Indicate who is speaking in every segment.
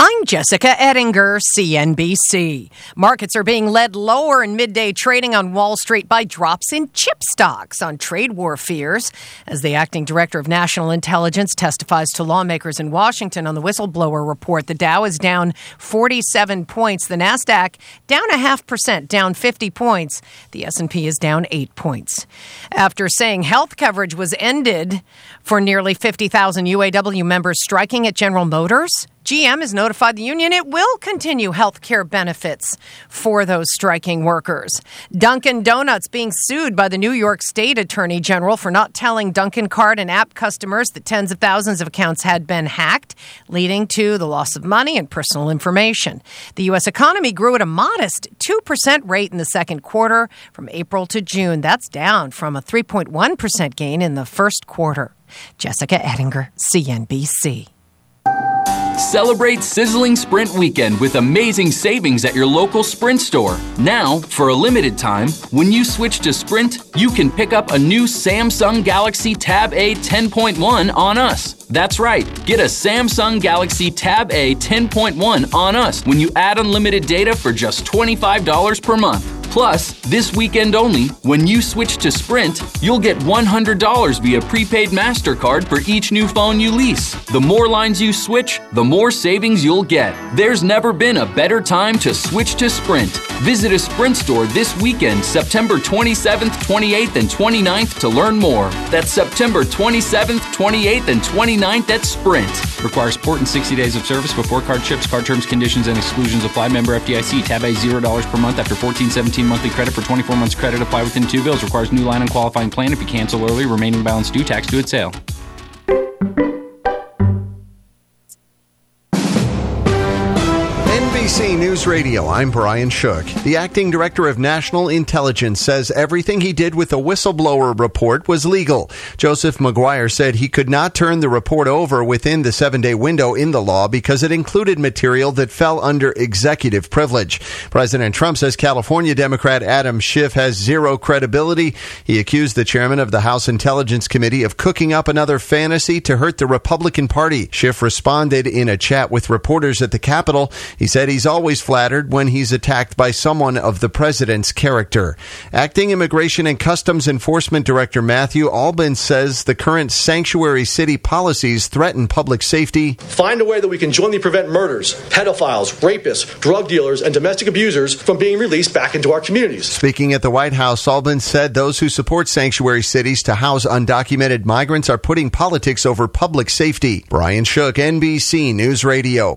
Speaker 1: I'm Jessica Ettinger, CNBC. Markets are being led lower in midday trading on Wall Street by drops in chip stocks on trade war fears. As the acting director of national intelligence testifies to lawmakers in Washington on the whistleblower report, the Dow is down 47 points, the Nasdaq down a half percent, down 50 points. The S&P is down 8 points. After saying health coverage was ended for nearly 50,000 UAW members striking at General Motors, GM has notified the union it will continue health care benefits for those striking workers. Dunkin' Donuts being sued by the New York State Attorney General for not telling Dunkin' card and app customers that tens of thousands of accounts had been hacked, leading to the loss of money and personal information. The U.S. economy grew at a modest 2% rate in the second quarter from April to June. That's down from a 3.1% gain in the first quarter. Jessica Ettinger, CNBC.
Speaker 2: Celebrate Sizzling Sprint Weekend with amazing savings at your local Sprint store. Now, for a limited time, when you switch to Sprint, you can pick up a new Samsung Galaxy Tab A 10.1 on us. That's right, get a Samsung Galaxy Tab A 10.1 on us when you add unlimited data for just $25 per month. Plus, this weekend only, when you switch to Sprint, you'll get $100 via prepaid MasterCard for each new phone you lease. The more lines you switch, the more savings you'll get. There's never been a better time to switch to Sprint. Visit a Sprint store this weekend, September 27th, 28th, and 29th to learn more. That's September 27th, 28th, and 29th at Sprint.
Speaker 3: Requires support and 60 days of service before card ships. Card terms, conditions, and exclusions apply. Member FDIC. Tab A $0 per month after 1417 monthly credit for 24 months credit apply within two bills. Requires new line and qualifying plan. If you cancel early, remaining balance due tax due at sale.
Speaker 4: NBC News Radio, I'm Brian Shook. The acting director of national intelligence says everything he did with the whistleblower report was legal. Joseph Maguire said he could not turn the report over within the seven day window in the law because it included material that fell under executive privilege. President Trump says California Democrat Adam Schiff has zero credibility. He accused the chairman of the House Intelligence Committee of cooking up another fantasy to hurt the Republican Party. Schiff responded in a chat with reporters at the Capitol. He said he's always flattered when he's attacked by someone of the president's character. Acting Immigration and Customs Enforcement Director Matthew Albence says the current sanctuary city policies threaten public safety.
Speaker 5: Find a way that we can jointly prevent murders, pedophiles, rapists, drug dealers, and domestic abusers from being released back into our communities.
Speaker 4: Speaking at the White House, Albence said those who support sanctuary cities to house undocumented migrants are putting politics over public safety. Brian Shook, NBC News Radio.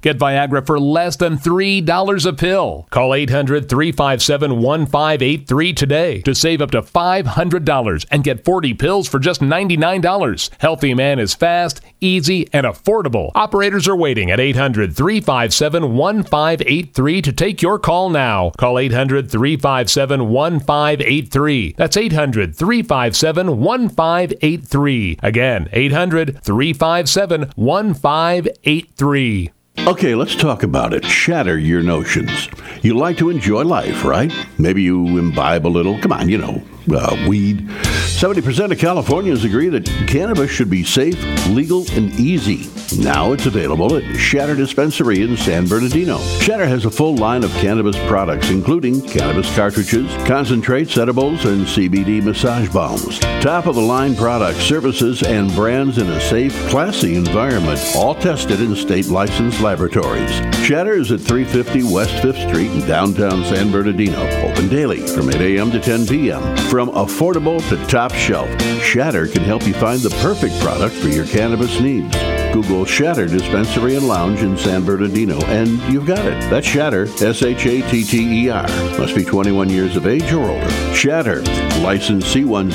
Speaker 6: Get Viagra for less than $3 a pill. Call 800 357 1583 today to save up to $500 and get 40 pills for just $99. Healthy Man is fast, easy, and affordable. Operators are waiting at 800 357 1583 to take your call now. Call 800 357 1583. That's 800 357 1583. Again, 800 357 1583.
Speaker 7: Okay, let's talk about it. Shatter your notions. You like to enjoy life, right? Maybe you imbibe a little. Come on, you know, uh, weed. 70% of Californians agree that cannabis should be safe, legal, and easy. Now it's available at Shatter Dispensary in San Bernardino. Shatter has a full line of cannabis products, including cannabis cartridges, concentrates, edibles, and CBD massage bombs. Top of the line products, services, and brands in a safe, classy environment, all tested in state licensed laboratories. Shatter is at 350 West 5th Street in downtown San Bernardino. Open daily from 8 a.m. to 10 p.m. From affordable to top shelf, Shatter can help you find the perfect product for your cannabis needs. Google Shatter Dispensary and Lounge in San Bernardino, and you've got it. That's Shatter, S H A T T E R. Must be 21 years of age or older. Shatter, license C10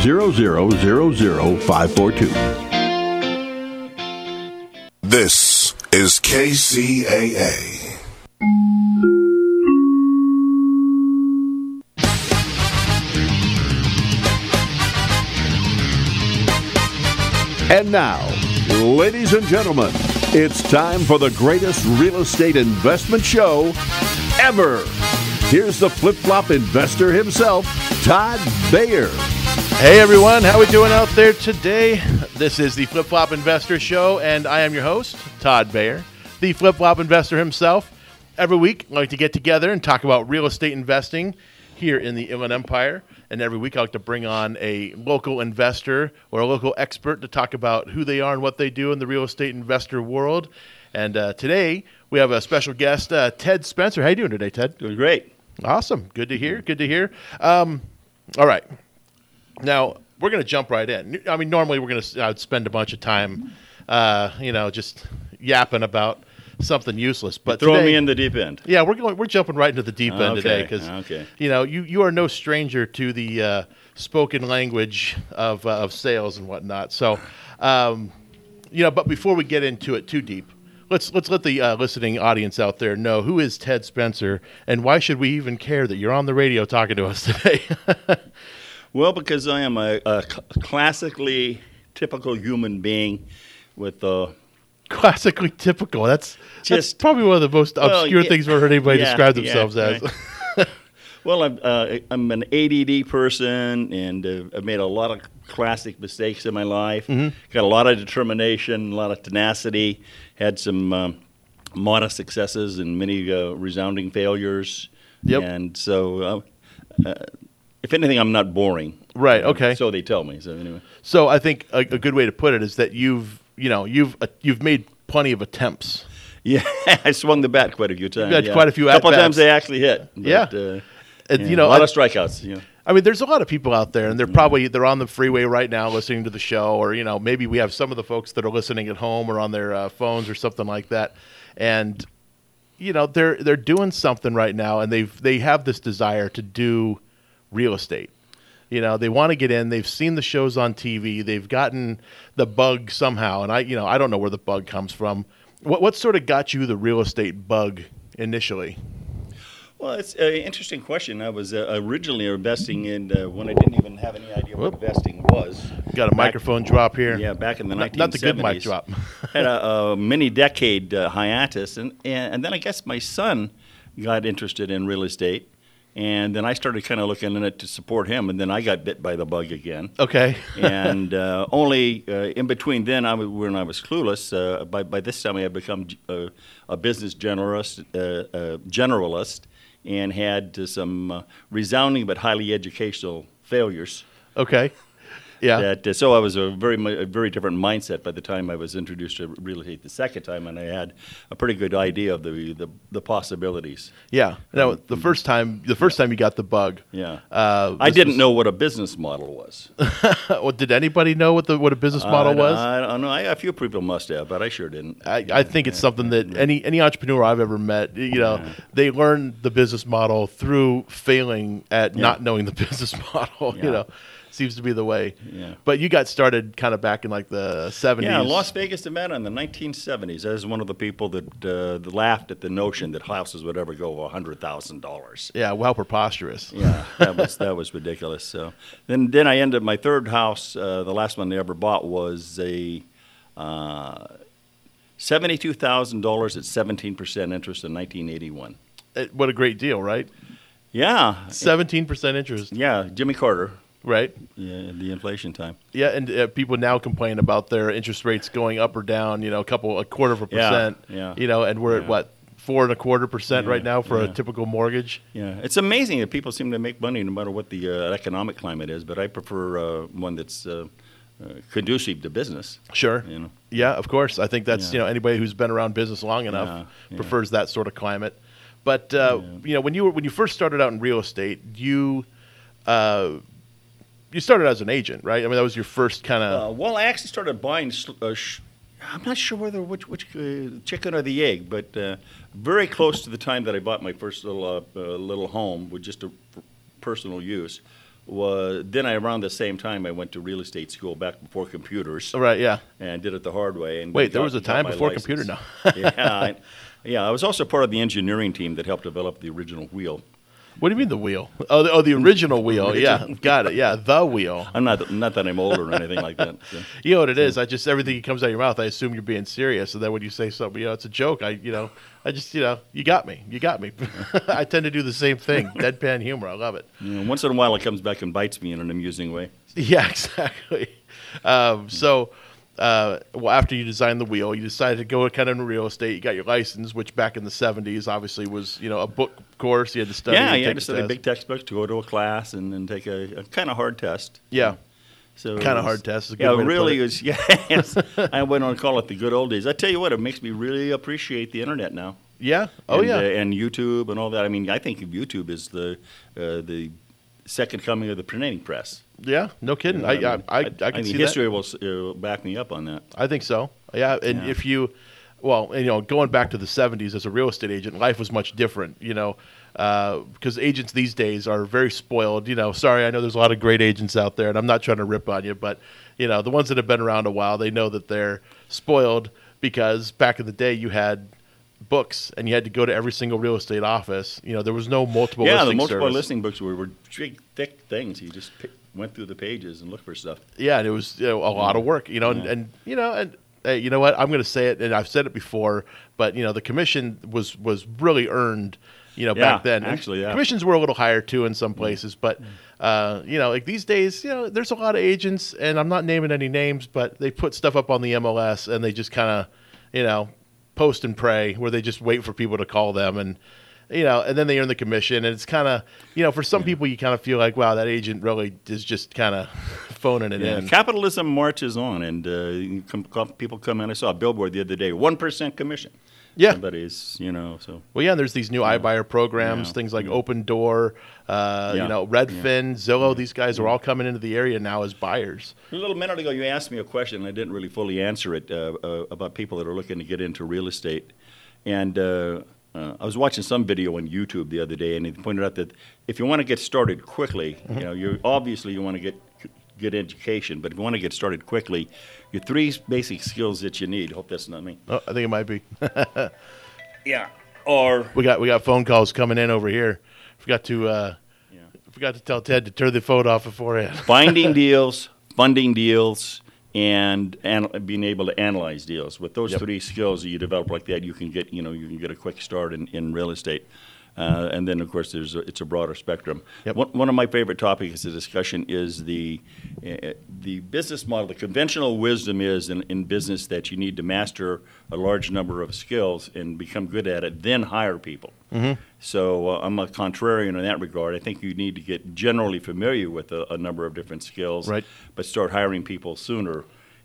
Speaker 7: 000542.
Speaker 8: This is KCAA.
Speaker 7: And now, ladies and gentlemen, it's time for the greatest real estate investment show ever. Here's the flip flop investor himself, Todd Bayer.
Speaker 9: Hey everyone, how we doing out there today? This is the Flip Flop Investor Show, and I am your host, Todd Bayer, the Flip Flop Investor himself. Every week, I like to get together and talk about real estate investing here in the Inland Empire. And every week, I like to bring on a local investor or a local expert to talk about who they are and what they do in the real estate investor world. And uh, today, we have a special guest, uh, Ted Spencer. How you doing today, Ted?
Speaker 10: Doing great.
Speaker 9: Awesome. Good to hear. Good to hear. Um, all right. Now we're going to jump right in. I mean, normally we're going to spend a bunch of time, uh, you know, just yapping about something useless. But
Speaker 10: throw
Speaker 9: today,
Speaker 10: me in the deep end.
Speaker 9: Yeah, we're going. We're jumping right into the deep end
Speaker 10: Okay,
Speaker 9: today because
Speaker 10: okay.
Speaker 9: you know you you are no stranger to the uh, spoken language of uh, of sales and whatnot. So, um, you know, but before we get into it too deep. Let's, let's let the uh, listening audience out there know who is Ted Spencer and why should we even care that you're on the radio talking to us today?
Speaker 10: Well, because I am a, a classically typical human being with uh,
Speaker 9: Classically typical. That's that's
Speaker 10: Just-
Speaker 9: probably one of the most
Speaker 10: Well,
Speaker 9: obscure
Speaker 10: yeah,
Speaker 9: things I've heard anybody
Speaker 10: yeah,
Speaker 9: describe
Speaker 10: yeah,
Speaker 9: themselves as.
Speaker 10: right. well, I'm, uh, I'm an ADD person, and uh, I've made a lot of classic mistakes in my life.
Speaker 9: Mm-hmm.
Speaker 10: Got a lot of determination, a lot of tenacity. Had some um, modest successes and many uh, resounding failures.
Speaker 9: Yep.
Speaker 10: And so, uh, uh, if anything, I'm not boring.
Speaker 9: Right, okay.
Speaker 10: So they tell me. So anyway.
Speaker 9: So I think a, a good way to put it is that you've you know you've uh, you've made plenty of attempts.
Speaker 10: Yeah, I swung the bat quite a few times.
Speaker 9: had
Speaker 10: yeah.
Speaker 9: quite a few
Speaker 10: A couple times they actually hit. but,
Speaker 9: Yeah.
Speaker 10: uh,
Speaker 9: And,
Speaker 10: yeah,
Speaker 9: you know,
Speaker 10: a lot of strikeouts. You know.
Speaker 9: I mean, there's a lot of people out there, and they're probably they're on the freeway right now listening to the show, or you know, maybe we have some of the folks that are listening at home or on their uh, phones or something like that, and you know, they're they're doing something right now, and they've they have this desire to do real estate. You know, they want to get in. They've seen the shows on TV. They've gotten the bug somehow, and I, you know, I don't know where the bug comes from. What what sort of got you the real estate bug initially?
Speaker 10: Well, it's an interesting question. I was uh, originally investing in uh, when I didn't even have any idea what investing was.
Speaker 9: Got a microphone drop here.
Speaker 10: Yeah, back in the
Speaker 9: Not-
Speaker 10: 1970s.
Speaker 9: not the good mic drop.
Speaker 10: had a, a many decade uh, hiatus, and, and and then I guess my son got interested in real estate, And then I started kind of looking in it to support him, and then I got bit by the bug again.
Speaker 9: Okay.
Speaker 10: and uh, only uh, in between then, I was, when I was clueless, uh, by, by this time I had become uh, a business generalist, uh, uh, generalist and had some uh, resounding but highly educational failures.
Speaker 9: Okay. Yeah.
Speaker 10: That, uh, so I was a very a very different mindset by the time I was introduced to real estate the second time, and I had a pretty good idea of the the, the possibilities.
Speaker 9: Yeah. No, the first time, the first time you got the bug.
Speaker 10: Yeah.
Speaker 9: Uh,
Speaker 10: I didn't
Speaker 9: was-
Speaker 10: know what a business model was.
Speaker 9: well, did anybody know what the what a business model
Speaker 10: I,
Speaker 9: was?
Speaker 10: I don't know. I, a few people must have, but I sure didn't.
Speaker 9: I, I think it's something that any any entrepreneur I've ever met, you know, they learn the business model through failing at
Speaker 10: Yeah.
Speaker 9: not knowing the business model.
Speaker 10: Yeah.
Speaker 9: You know, seems to be the way.
Speaker 10: Yeah.
Speaker 9: But you got started kind of back in like the seventies.
Speaker 10: Yeah, Las Vegas, Nevada in the 1970s. I was one of the people that, uh, laughed at the notion that houses would ever go over $100,000.
Speaker 9: Yeah, well, preposterous.
Speaker 10: Yeah, that was that was ridiculous. So then then I ended my third house. Uh, the last one I ever bought was a uh, seventy-two thousand dollars at seventeen percent interest in nineteen eighty-one.
Speaker 9: What a great deal, right?
Speaker 10: Yeah,
Speaker 9: Seventeen percent interest.
Speaker 10: yeah, Jimmy Carter.
Speaker 9: Right.
Speaker 10: Yeah, the inflation time.
Speaker 9: Yeah, and uh, people now complain about their interest rates going up or down. You know, a couple, a quarter of a percent.
Speaker 10: yeah.
Speaker 9: You know, and we're at what four and a quarter percent
Speaker 10: Yeah,
Speaker 9: right now for
Speaker 10: yeah.
Speaker 9: a typical mortgage.
Speaker 10: Yeah, it's amazing that people seem to make money no matter what the uh, economic climate is. But I prefer uh, one that's uh, uh, conducive to business.
Speaker 9: Sure.
Speaker 10: You know.
Speaker 9: Yeah, of course. I think that's
Speaker 10: Yeah.
Speaker 9: you know anybody who's been around business long enough
Speaker 10: Yeah, yeah.
Speaker 9: prefers that sort of climate. But uh, you know when you were when you first started out in real estate, you uh, you started as an agent, right? I mean that was your first kind of
Speaker 10: Uh, well, I actually started buying. Uh, sh- I'm not sure whether which which uh, chicken or the egg, but uh, very close to the time that I bought my first little uh, uh, little home with just a personal use. Was then I around the same time I went to real estate school back before computers.
Speaker 9: Right, yeah.
Speaker 10: And did it the hard way. And
Speaker 9: Wait, there was a time before
Speaker 10: license.
Speaker 9: computer now.
Speaker 10: yeah, I, yeah. I was also part of the engineering team that helped develop the original wheel.
Speaker 9: What do you mean the wheel? Oh, the, oh, the original wheel. Yeah, got it. Yeah, the wheel.
Speaker 10: I'm not not that I'm older or anything like that. so.
Speaker 9: You know what it is? I just everything that comes out of your mouth, I assume you're being serious, and then when you say something, you know, it's a joke. I, you know, I just, you know, you got me. You got me. I tend to do the same thing. Deadpan humor. I love it.
Speaker 10: You know, once in a while, it comes back and bites me in an amusing way.
Speaker 9: Yeah, exactly. Um, so, uh, well, after you designed the wheel, you decided to go kind of in real estate. You got your license, which back in the '70s obviously was, you know, a book course. You had to study.
Speaker 10: yeah, you
Speaker 9: take
Speaker 10: had to study
Speaker 9: test.
Speaker 10: big textbook to go to a class and then take a, a kind of hard test.
Speaker 9: Yeah.
Speaker 10: So
Speaker 9: Kinda hard test is a good
Speaker 10: yeah,
Speaker 9: way to put
Speaker 10: really was. Yeah, yes. I went on to call it the good old days. I tell you what, it makes me really appreciate the internet now.
Speaker 9: Yeah. Oh
Speaker 10: and,
Speaker 9: yeah.
Speaker 10: uh, and YouTube and all that. I mean, I think YouTube is the uh, the second coming of the printing press.
Speaker 9: Yeah, no kidding.
Speaker 10: You
Speaker 9: I,
Speaker 10: know,
Speaker 9: I, I, I, can
Speaker 10: mean,
Speaker 9: see
Speaker 10: history
Speaker 9: that.
Speaker 10: will s- uh, back me up on that.
Speaker 9: I think so. Yeah, and
Speaker 10: Yeah.
Speaker 9: if you, well, and, you know, going back to the '70s as a real estate agent, life was much different. You know, because agents these days are very spoiled. You know, sorry, I know there's a lot of great agents out there, and I'm not trying to rip on you, but you know, the ones that have been around a while, they know that they're spoiled because back in the day you had books and you had to go to every single real estate office. You know, there was no multiple.
Speaker 10: yeah, the multiple
Speaker 9: service.
Speaker 10: listing books were, were big, thick things. You just pick, went through the pages and looked for stuff.
Speaker 9: Yeah, and it was you know, a lot of mm. work, you know, and,
Speaker 10: Yeah.
Speaker 9: and you know, and hey, you know what? I'm going to say it, and I've said it before, but you know, the commission was was really earned, you know,
Speaker 10: Yeah,
Speaker 9: back then.
Speaker 10: Actually, yeah.
Speaker 9: commissions were a little higher too in some mm. places, but mm. uh, you know, like these days, you know, there's a lot of agents, and I'm not naming any names, but they put stuff up on the MLS, and they just kind of, you know, post and pray, where they just wait for people to call them and. You know, and then they earn the commission, and it's kind of, you know, for some people, you kind of feel like, wow, that agent really is just kind of phoning it
Speaker 10: Yeah,
Speaker 9: in.
Speaker 10: Capitalism marches on, and uh, you come, come, people come in. I saw a billboard the other day, one percent commission.
Speaker 9: Yeah.
Speaker 10: somebody's, you know, so
Speaker 9: Well, yeah, and there's these new iBuyer programs,
Speaker 10: Yeah.
Speaker 9: things like Opendoor, uh,
Speaker 10: Yeah.
Speaker 9: you know, Redfin, Zillow. These guys are all coming into the area now as buyers.
Speaker 10: A little minute ago, you asked me a question, and I didn't really fully answer it uh, uh, about people that are looking to get into real estate. And uh, uh, I was watching some video on YouTube the other day, and it pointed out that if you want to get started quickly,
Speaker 9: Mm-hmm.
Speaker 10: you know, you obviously you want to get good education, but if you want to get started quickly, your three basic skills that you need. Hope that's not me.
Speaker 9: Oh, I think it might be.
Speaker 10: Yeah. Or
Speaker 9: we got we got phone calls coming in over here. Forgot to uh, yeah. forgot to tell Ted to turn the phone off beforehand.
Speaker 10: finding deals, funding deals, and and being able to analyze deals. With those
Speaker 9: Yep.
Speaker 10: three skills that you develop like that, you can get you know you can get a quick start in, in real estate. Uh, and then, of course, there's a, it's a broader spectrum. One, one of my favorite topics of discussion is the uh, the business model. The conventional wisdom is in, in business that you need to master a large number of skills and become good at it, then hire people.
Speaker 9: Mhm.
Speaker 10: So uh, I'm a contrarian in that regard. I think you need to get generally familiar with a, a number of different skills,
Speaker 9: Right.
Speaker 10: but start hiring people sooner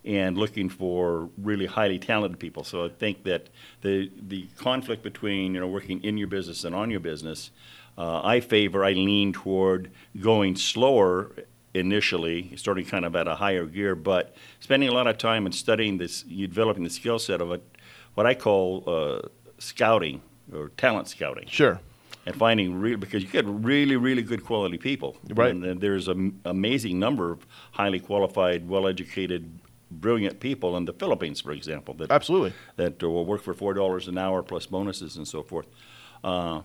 Speaker 10: and looking for really highly talented people. So I think that the the conflict between you know working in your business and on your business, uh, I favor. I lean toward going slower initially, starting kind of at a higher gear, but spending a lot of time and studying this, you developing the skill set of it, what I call uh, scouting or talent scouting.
Speaker 9: Sure.
Speaker 10: And finding real because you get really, really good quality people.
Speaker 9: Right.
Speaker 10: And, uh, there's an amazing number of highly qualified, well-educated, brilliant people in the Philippines, for example. That
Speaker 9: Absolutely.
Speaker 10: that uh, will work for four dollars an hour plus bonuses and so forth. Uh,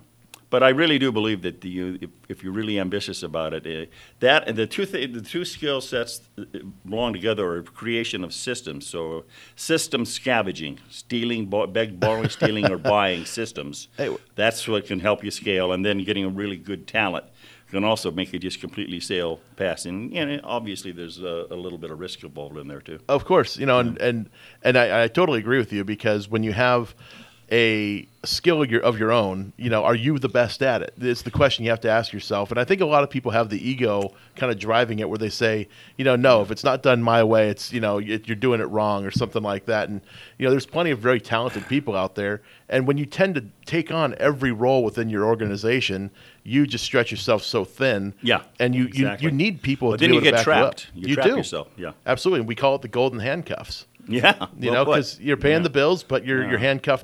Speaker 10: but I really do believe that the, you, if, if you're really ambitious about it, uh, that and the two th- the two skill sets uh, belong together are creation of systems. So system scavenging, stealing, bo- beg, borrowing, stealing, or buying systems. That's what can help you scale, and then getting a really good talent can also make it just completely sail past. And, and obviously, there's a, a little bit of risk involved in there too.
Speaker 9: Of course, you know, and and and I, I totally agree with you because when you have a skill your, of your own, you know, are you the best at it? It's the question you have to ask yourself. And I think a lot of people have the ego kind of driving it, where they say, you know, no, if it's not done my way, it's you know, you're doing it wrong or something like that. And you know, there's plenty of very talented people out there. And when you tend to take on every role within your organization, you just stretch yourself so thin.
Speaker 10: Yeah,
Speaker 9: and you
Speaker 10: exactly.
Speaker 9: you, you need people.
Speaker 10: But
Speaker 9: to
Speaker 10: then
Speaker 9: be
Speaker 10: you get trapped.
Speaker 9: You,
Speaker 10: You trap
Speaker 9: do
Speaker 10: yourself, yeah.
Speaker 9: absolutely. And we call it the golden handcuffs.
Speaker 10: Yeah,
Speaker 9: you
Speaker 10: well
Speaker 9: know, because you're paying
Speaker 10: Yeah.
Speaker 9: the bills, but you're
Speaker 10: Yeah.
Speaker 9: you're handcuffed.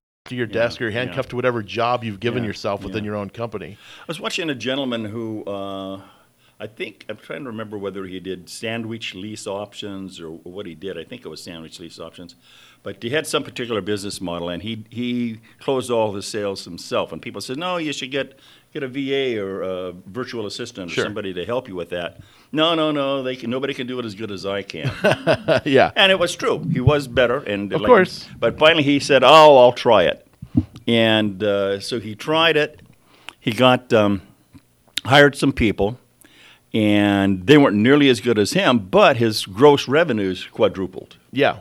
Speaker 9: To your desk, or you're handcuffed to whatever job you've given
Speaker 10: Yeah,
Speaker 9: yourself within
Speaker 10: yeah.
Speaker 9: your own company.
Speaker 10: I was watching a gentleman who, uh, I think, I'm trying to remember whether he did sandwich lease options or what he did. I think it was sandwich lease options. But he had some particular business model, and he, he closed all his sales himself. And people said, no, you should get, get a VA or a virtual assistant or
Speaker 9: Sure.
Speaker 10: somebody to help you with that. No, no, no, they can, nobody can do it as good as I can.
Speaker 9: yeah.
Speaker 10: And it was true. He was better. And
Speaker 9: Of
Speaker 10: like-
Speaker 9: course.
Speaker 10: But finally he said, oh, I'll try it. And uh, so he tried it. He got um, hired some people, and they weren't nearly as good as him, but his gross revenues quadrupled.
Speaker 9: Yeah.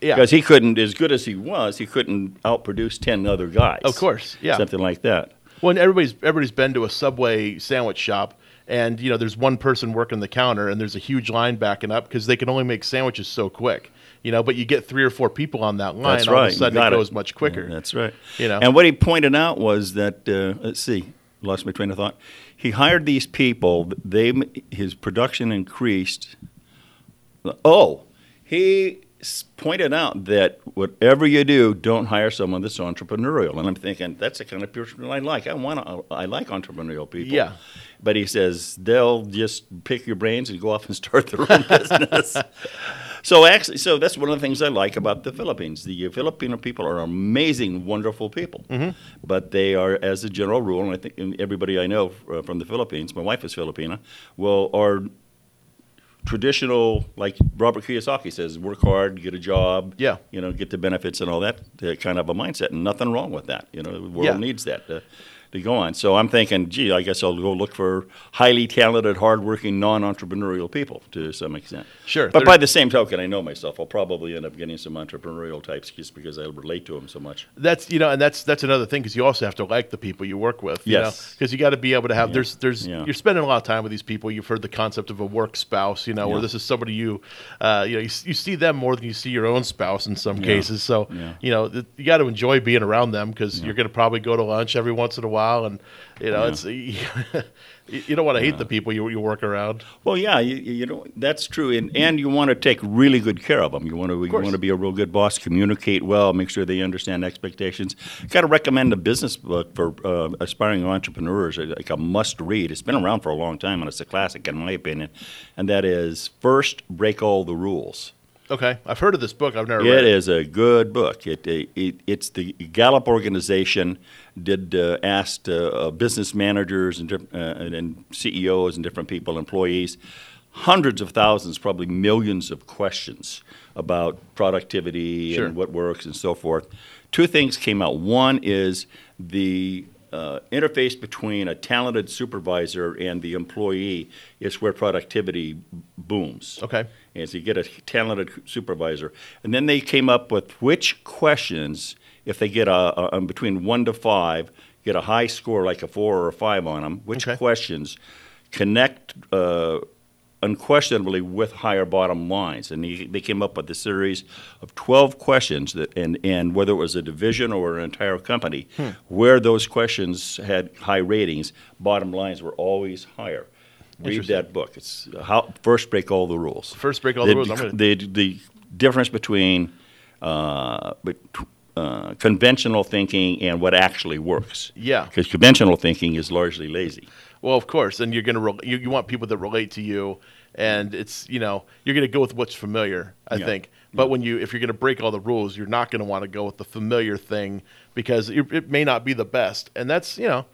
Speaker 9: Yeah.
Speaker 10: Because he couldn't, as good as he was, he couldn't outproduce 10 other guys.
Speaker 9: Of course, yeah.
Speaker 10: Something like that.
Speaker 9: Well, and everybody's everybody's been to a Subway sandwich shop, and you know there's one person working the counter, and there's a huge line backing up because they can only make sandwiches so quick. You know, but you get three or four people on that line,
Speaker 10: That's
Speaker 9: all
Speaker 10: right.
Speaker 9: of a sudden it
Speaker 10: got it.
Speaker 9: goes much quicker.
Speaker 10: Yeah, that's right.
Speaker 9: You know,
Speaker 10: And what he pointed out was that uh, let's see, lost my train of thought. He hired these people. They his production increased. Oh, he pointed out that whatever you do, don't hire someone that's entrepreneurial. And I'm thinking that's the kind of person I like. I want to, I like entrepreneurial people.
Speaker 9: Yeah.
Speaker 10: But he says they'll just pick your brains and go off and start their own business. So actually, so that's one of the things I like about the Philippines. The Filipino people are amazing, wonderful people,
Speaker 9: Mhm.
Speaker 10: but they are, as a general rule, and I think everybody I know uh, from the Philippines, my wife is Filipina, well, are traditional, like Robert Kiyosaki says, work hard, get a job,
Speaker 9: Yeah.
Speaker 10: you know, get the benefits and all that uh, kind of a mindset, and nothing wrong with that. You know, the world
Speaker 9: Yeah.
Speaker 10: needs that. Uh, to go on. So I'm thinking, gee, I guess I'll go look for highly talented, hardworking, non-entrepreneurial people to some extent.
Speaker 9: Sure.
Speaker 10: But by the same token, I know myself. I'll probably end up getting some entrepreneurial types just because I relate to them so much.
Speaker 9: That's you know, and that's that's another thing because you also have to like the people you work with. You
Speaker 10: Yes.
Speaker 9: Because you got to be able to have.
Speaker 10: Yeah.
Speaker 9: There's there's
Speaker 10: Yeah.
Speaker 9: you're spending a lot of time with these people. You've heard the concept of a work spouse. You know, where
Speaker 10: Yeah.
Speaker 9: this is somebody you, uh, you know, you, you see them more than you see your own spouse in some cases. So you know, th- you got to enjoy being around them because you're going to probably go to lunch every once in a while, and you know,
Speaker 10: Yeah.
Speaker 9: it's you you don't want to hate the people you you work around.
Speaker 10: Well, yeah, you, you know that's true, and and you want to take really good care of them. You want to you want to be a real good boss, communicate well, make sure they understand expectations. I Got to recommend a business book for uh, aspiring entrepreneurs, uh, like a must read. It's been around for a long time, and it's a classic in my opinion, and that is First Break All the Rules.
Speaker 9: Okay, I've heard of this book. I've never read
Speaker 10: It is a good book. It, it, it's the Gallup organization did uh, asked uh, uh, business managers and, uh, and, and CEOs and different people, employees, hundreds of thousands, probably millions of questions about productivity
Speaker 9: Sure.
Speaker 10: and what works and so forth. Two things came out. One is the uh, interface between a talented supervisor and the employee is where productivity booms.
Speaker 9: Okay.
Speaker 10: And so you get a talented supervisor. And then they came up with which questions, if they get a, a, between one to five, get a high score like a four or a five on them, which questions connect uh, unquestionably with higher bottom lines. And they, they came up with a series of 12 questions that, and, and whether it was a division or an entire company,
Speaker 9: Hmm.
Speaker 10: where those questions had high ratings, bottom lines were always higher. Read that book. It's how first break all the rules.
Speaker 9: First break all the rules. I'm gonna-
Speaker 10: the, the difference between uh, bet- uh, conventional thinking and what actually works.
Speaker 9: Yeah.
Speaker 10: Because conventional thinking is largely lazy.
Speaker 9: Well, of course, and you're gonna re- you, you want people that relate to you, and it's you know you're gonna go with what's familiar. I
Speaker 10: Yeah.
Speaker 9: think, but when you if you're gonna break all the rules, you're not gonna want to go with the familiar thing because it, it may not be the best. And that's you know,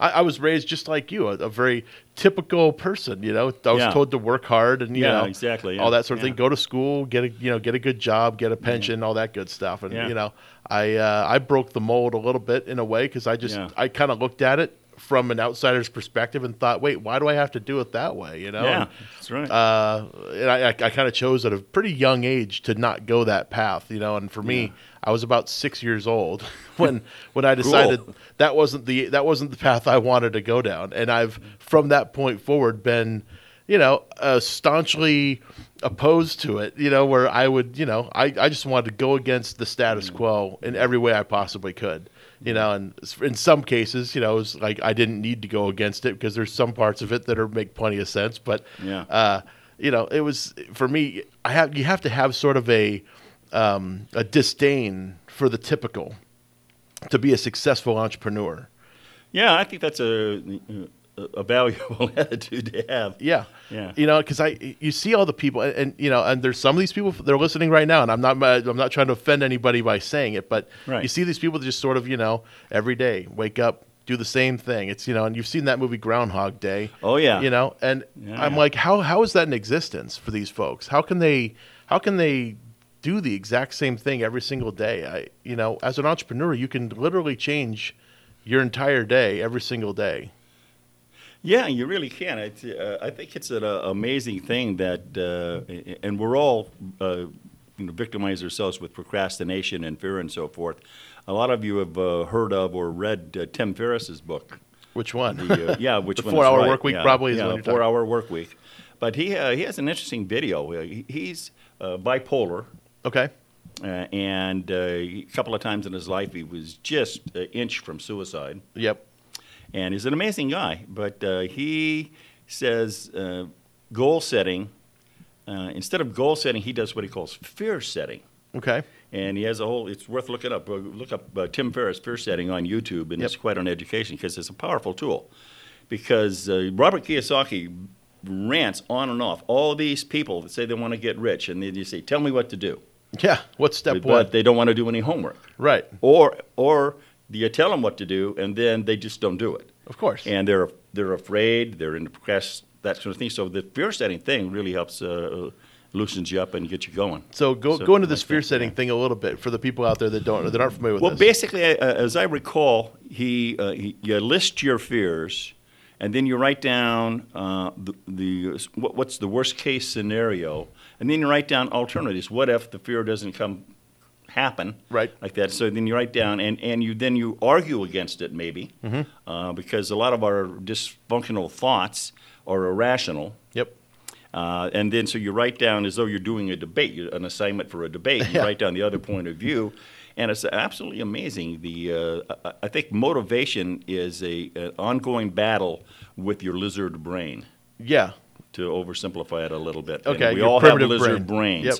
Speaker 9: I, I was raised just like you, a, a very typical person. You know, I was
Speaker 10: Yeah.
Speaker 9: told to work hard and you
Speaker 10: Yeah,
Speaker 9: know
Speaker 10: exactly,
Speaker 9: all that sort of
Speaker 10: yeah.
Speaker 9: thing. Go to school, get a you know get a good job, get a pension, all that good stuff. And
Speaker 10: Yeah.
Speaker 9: you know, I uh, I broke the mold a little bit in a way because I just
Speaker 10: Yeah.
Speaker 9: I kind of looked at it from an outsider's perspective and thought, wait, why do I have to do it that way? You know?
Speaker 10: Yeah,
Speaker 9: And,
Speaker 10: that's right.
Speaker 9: Uh, and I, I, I kind of chose at a pretty young age to not go that path, you know. And for me, I was about six years old when when I decided
Speaker 10: Cool.
Speaker 9: that wasn't the that wasn't the path I wanted to go down. And I've from that point forward been, you know, uh, staunchly opposed to it. You know, where I would, you know, I, I just wanted to go against the status
Speaker 10: Mm.
Speaker 9: quo in every way I possibly could. You know, and in some cases, you know, it's like I didn't need to go against it because there's some parts of it that are make plenty of sense. But
Speaker 10: Yeah.
Speaker 9: uh, you know, it was for me. I have you have to have sort of a um, a disdain for the typical to be a successful entrepreneur.
Speaker 10: Yeah, I think that's a, a, valuable attitude to have.
Speaker 9: Yeah.
Speaker 10: Yeah.
Speaker 9: You know, because I you see all the people, and, and, you know, and there's some of these people that are listening right now, and I'm not I'm not trying to offend anybody by saying it, but
Speaker 10: Right.
Speaker 9: you see these people that just sort of you know every day wake up. Do the same thing. It's you know, and you've seen that movie Groundhog Day.
Speaker 10: Oh, yeah.
Speaker 9: You know, and
Speaker 10: Yeah,
Speaker 9: I'm
Speaker 10: yeah.
Speaker 9: like, how how is that in existence for these folks? How can they how can they do the exact same thing every single day? I you know, as an entrepreneur, you can literally change your entire day every single day.
Speaker 10: Yeah, you really can. It's, uh, I think it's an uh, amazing thing that, uh, and we're all uh, you know, victimize ourselves with procrastination and fear and so forth. A lot of you have uh, heard of or read uh, Tim Ferriss's book.
Speaker 9: Which one?
Speaker 10: The, uh, yeah, which
Speaker 9: The
Speaker 10: one?
Speaker 9: Four Hour
Speaker 10: right.
Speaker 9: Work Week
Speaker 10: yeah,
Speaker 9: probably is
Speaker 10: yeah,
Speaker 9: the talking-
Speaker 10: four hour work week. But he uh, he has an interesting video. He's uh, bipolar.
Speaker 9: Okay.
Speaker 10: Uh, and uh, a couple of times in his life, he was just an inch from suicide.
Speaker 9: Yep.
Speaker 10: And he's an amazing guy. But uh, he says uh, goal setting, uh, instead of goal setting, he does what he calls fear setting.
Speaker 9: Okay.
Speaker 10: And he has a whole, it's worth looking up. Uh, Look up uh, Tim Ferriss fear setting on YouTube, and it's quite an education because it's a powerful tool. Because uh, Robert Kiyosaki rants on and off. All these people that say they want to get rich, and then you say, Tell me what to do.
Speaker 9: Yeah. What's step
Speaker 10: but
Speaker 9: one?
Speaker 10: they don't want to do any homework.
Speaker 9: Right.
Speaker 10: Or or you tell them what to do, and then they just don't do it.
Speaker 9: Of course.
Speaker 10: And they're they're afraid. They're in procrast that sort of thing. So the fear setting thing really helps uh, loosens you up and get you going.
Speaker 9: So go
Speaker 10: So,
Speaker 9: go into this
Speaker 10: like that,
Speaker 9: setting thing a little bit for the people out there that don't that aren't familiar with it.
Speaker 10: Well,
Speaker 9: this.
Speaker 10: basically, uh, as I recall, he, uh, he you list your fears, and then you write down uh, the, the what, what's the worst case scenario, and then you write down alternatives. What if the fear doesn't come happen?
Speaker 9: Right.
Speaker 10: Like that. So then you write down, and, and you then you argue against it maybe,
Speaker 9: Mhm.
Speaker 10: uh, because a lot of our dysfunctional thoughts are irrational.
Speaker 9: Yep.
Speaker 10: Uh, and then so you write down as though you're doing a debate, you- an assignment for a debate. You
Speaker 9: Yeah.
Speaker 10: write down the other point of view, and it's absolutely amazing. The uh, I- I think motivation is a an ongoing battle with your lizard brain.
Speaker 9: Yeah.
Speaker 10: To oversimplify it a little bit.
Speaker 9: Okay,
Speaker 10: And we all have lizard
Speaker 9: brain.
Speaker 10: brains.
Speaker 9: Yep.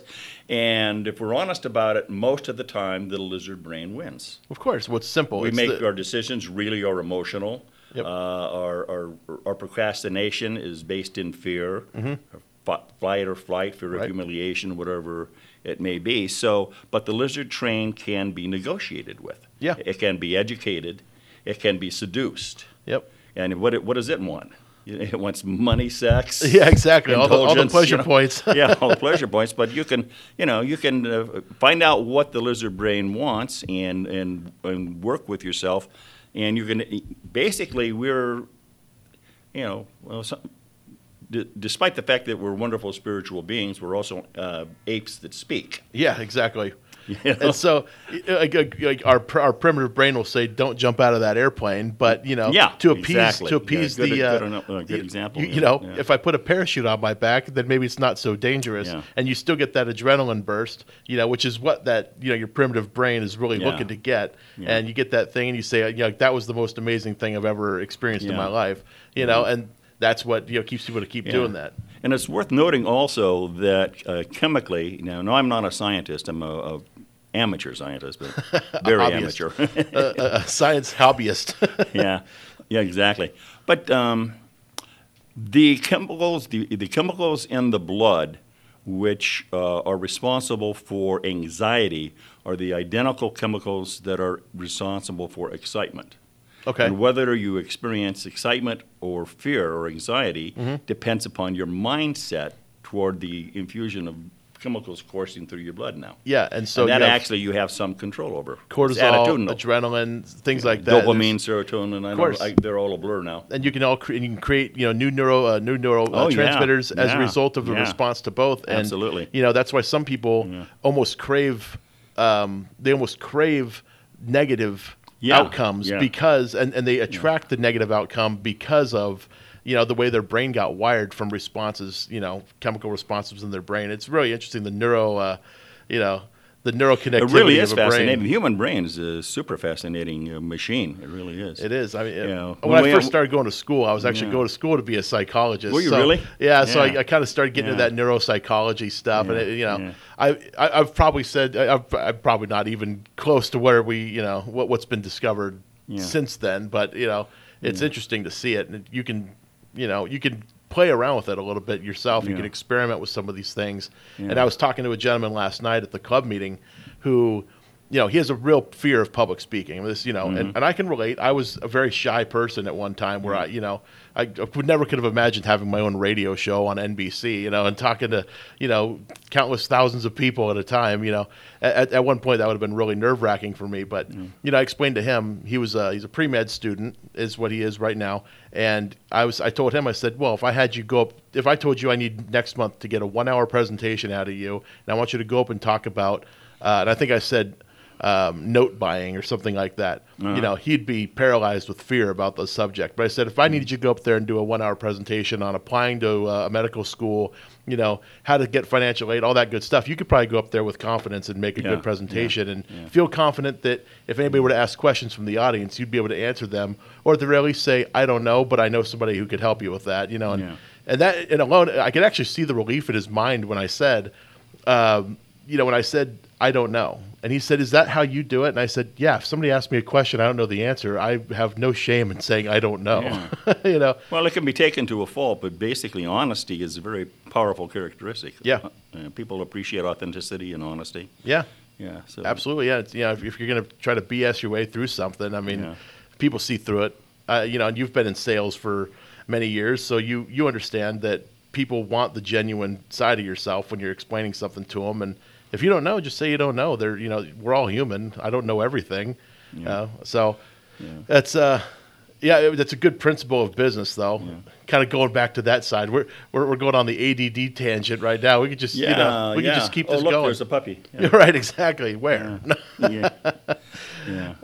Speaker 10: And if we're honest about it, most of the time the lizard brain wins.
Speaker 9: Of course, what's simple.
Speaker 10: We
Speaker 9: It's
Speaker 10: make
Speaker 9: the-
Speaker 10: our decisions really are emotional.
Speaker 9: Yep.
Speaker 10: Uh, our, our, our procrastination is based in fear,
Speaker 9: Mhm.
Speaker 10: fi- flight or flight, fear of humiliation, whatever it may be. So, but the lizard brain can be negotiated with.
Speaker 9: Yeah.
Speaker 10: It can be educated. It can be seduced.
Speaker 9: Yep.
Speaker 10: And what it, what does it want? It wants money, sex.
Speaker 9: Yeah, exactly. All the- all the pleasure
Speaker 10: you know.
Speaker 9: points.
Speaker 10: yeah, all the pleasure points. But you can, you know, you can uh, find out what the lizard brain wants and and and work with yourself, and you can basically we're, you know, well, some, d- despite the fact that we're wonderful spiritual beings, we're also uh, apes that speak.
Speaker 9: Yeah, exactly.
Speaker 10: You know?
Speaker 9: And so, uh, like, like- our our primitive brain will say, "Don't jump out of that airplane," but you know,
Speaker 10: Yeah,
Speaker 9: to appease
Speaker 10: exactly.
Speaker 9: to
Speaker 10: Yeah,
Speaker 9: appease
Speaker 10: good-
Speaker 9: the uh,
Speaker 10: good uh, good
Speaker 9: you-
Speaker 10: example,
Speaker 9: You, you know,
Speaker 10: yeah.
Speaker 9: if I put a parachute on my back, then maybe it's not so dangerous,
Speaker 10: Yeah.
Speaker 9: and you still get that adrenaline burst. You know, which is what that you know your primitive brain is really
Speaker 10: Yeah.
Speaker 9: looking to get,
Speaker 10: Yeah.
Speaker 9: and you get that thing, and you say, you know, that was the most amazing thing I've ever experienced in my life. You know, and that's what you know keeps people to keep
Speaker 10: Yeah.
Speaker 9: doing that.
Speaker 10: And it's worth noting also that uh, chemically, now, no, I'm not a scientist. I'm a, a amateur scientist, but very amateur.
Speaker 9: a science hobbyist.
Speaker 10: yeah, yeah, exactly. But um, the chemicals, the, the chemicals in the blood, which uh, are responsible for anxiety, are the identical chemicals that are responsible for excitement.
Speaker 9: Okay.
Speaker 10: And whether you experience excitement or fear or anxiety
Speaker 9: Mhm.
Speaker 10: depends upon your mindset toward the infusion of chemicals coursing through your blood now.
Speaker 9: Yeah, and so
Speaker 10: and that
Speaker 9: you
Speaker 10: actually you have some control over.
Speaker 9: Cortisol, adrenaline, things like that.
Speaker 10: Dopamine, serotonin. I
Speaker 9: Of
Speaker 10: know,
Speaker 9: course.
Speaker 10: I, they're all a blur now.
Speaker 9: and you can all cre- you can create you know new neuro uh, new neural uh,
Speaker 10: Oh, yeah.
Speaker 9: transmitters as a result of the
Speaker 10: Yeah.
Speaker 9: response to both. And,
Speaker 10: Absolutely.
Speaker 9: You know that's why some people almost crave um, they almost crave negative
Speaker 10: Yeah.
Speaker 9: outcomes
Speaker 10: Yeah.
Speaker 9: because and, and they attract the negative outcome because of you know the way their brain got wired from responses you know chemical responses in their brain. It's really interesting the neuro uh, you know the neural neuroconnectivity
Speaker 10: It really
Speaker 9: of
Speaker 10: is
Speaker 9: a brain.
Speaker 10: fascinating. The human brain is a super fascinating uh, machine. It really is.
Speaker 9: It is. I mean, it-
Speaker 10: You know,
Speaker 9: when,
Speaker 10: we-
Speaker 9: I first started going to school, I was actually
Speaker 10: Yeah.
Speaker 9: going to school to be a psychologist.
Speaker 10: Were you
Speaker 9: So-
Speaker 10: really?
Speaker 9: Yeah. So
Speaker 10: Yeah.
Speaker 9: I, I kind of started getting
Speaker 10: Yeah.
Speaker 9: into that neuropsychology stuff, and it, you know. I, I I've probably said I, I'm probably not even close to where we you know what what's been discovered since then, but you know, it's interesting to see it, and you can you know you can play around with it a little bit yourself. You
Speaker 10: Yeah.
Speaker 9: can experiment with some of these things.
Speaker 10: Yeah.
Speaker 9: And I was talking to a gentleman last night at the club meeting who, you know, he has a real fear of public speaking. This, you know,
Speaker 10: Mm-hmm.
Speaker 9: and, and I can relate. I was a very shy person at one time where I, you know, I would never could have imagined having my own radio show on NBC, you know, and talking to, you know, countless thousands of people at a time. You know, at, at one point that would have been really nerve wracking for me. But
Speaker 10: Mm.
Speaker 9: you know, I explained to him he was a, he's a pre med student, is what he is right now. And I was I told him I said, well, if I had you go up, if I told you I need next month to get a one hour presentation out of you, and I want you to go up and talk about, uh, and I think I said. Um, note buying or something like that.
Speaker 10: Uh-huh.
Speaker 9: You know, he'd be paralyzed with fear about the subject. But I said, if I needed you to go up there and do a one-hour presentation on applying to uh, a medical school, you know, how to get financial aid, all that good stuff, you could probably go up there with confidence and make a
Speaker 10: Yeah,
Speaker 9: good presentation and
Speaker 10: yeah.
Speaker 9: feel confident that if anybody were to ask questions from the audience, you'd be able to answer them, or at the very least say, "I don't know, but I know somebody who could help you with that." You know, and
Speaker 10: Yeah.
Speaker 9: and that and alone, I could actually see the relief in his mind when I said, um, you know, when I said, "I don't know." And he said, "Is that how you do it?" And I said, "Yeah. If somebody asks me a question, I don't know the answer. I have no shame in saying I don't know." you know,
Speaker 10: Well, it can be taken to a fault, but basically, honesty is a very powerful characteristic.
Speaker 9: Yeah.
Speaker 10: Uh, people appreciate authenticity and honesty.
Speaker 9: yeah,
Speaker 10: Yeah. So
Speaker 9: absolutely. Yeah, it's, you know, if, if you're going to try to BS your way through something, I mean,
Speaker 10: Yeah.
Speaker 9: people see through it. Uh, you know, and you've been in sales for many years, so you you understand that people want the genuine side of yourself when you're explaining something to them. And if you don't know, just say you don't know. They're you know we're all human. I don't know everything.
Speaker 10: Yeah.
Speaker 9: Uh, so that's uh, yeah, that's a good principle of business though. Kind of going back to that side, we're, we're we're going on the ADD tangent right now. We could just you know
Speaker 10: Yeah,
Speaker 9: we
Speaker 10: yeah.
Speaker 9: could just keep
Speaker 10: Oh,
Speaker 9: this
Speaker 10: look,
Speaker 9: going.
Speaker 10: there's a puppy. Yeah.
Speaker 9: You're right, exactly. Where?
Speaker 10: yeah. yeah.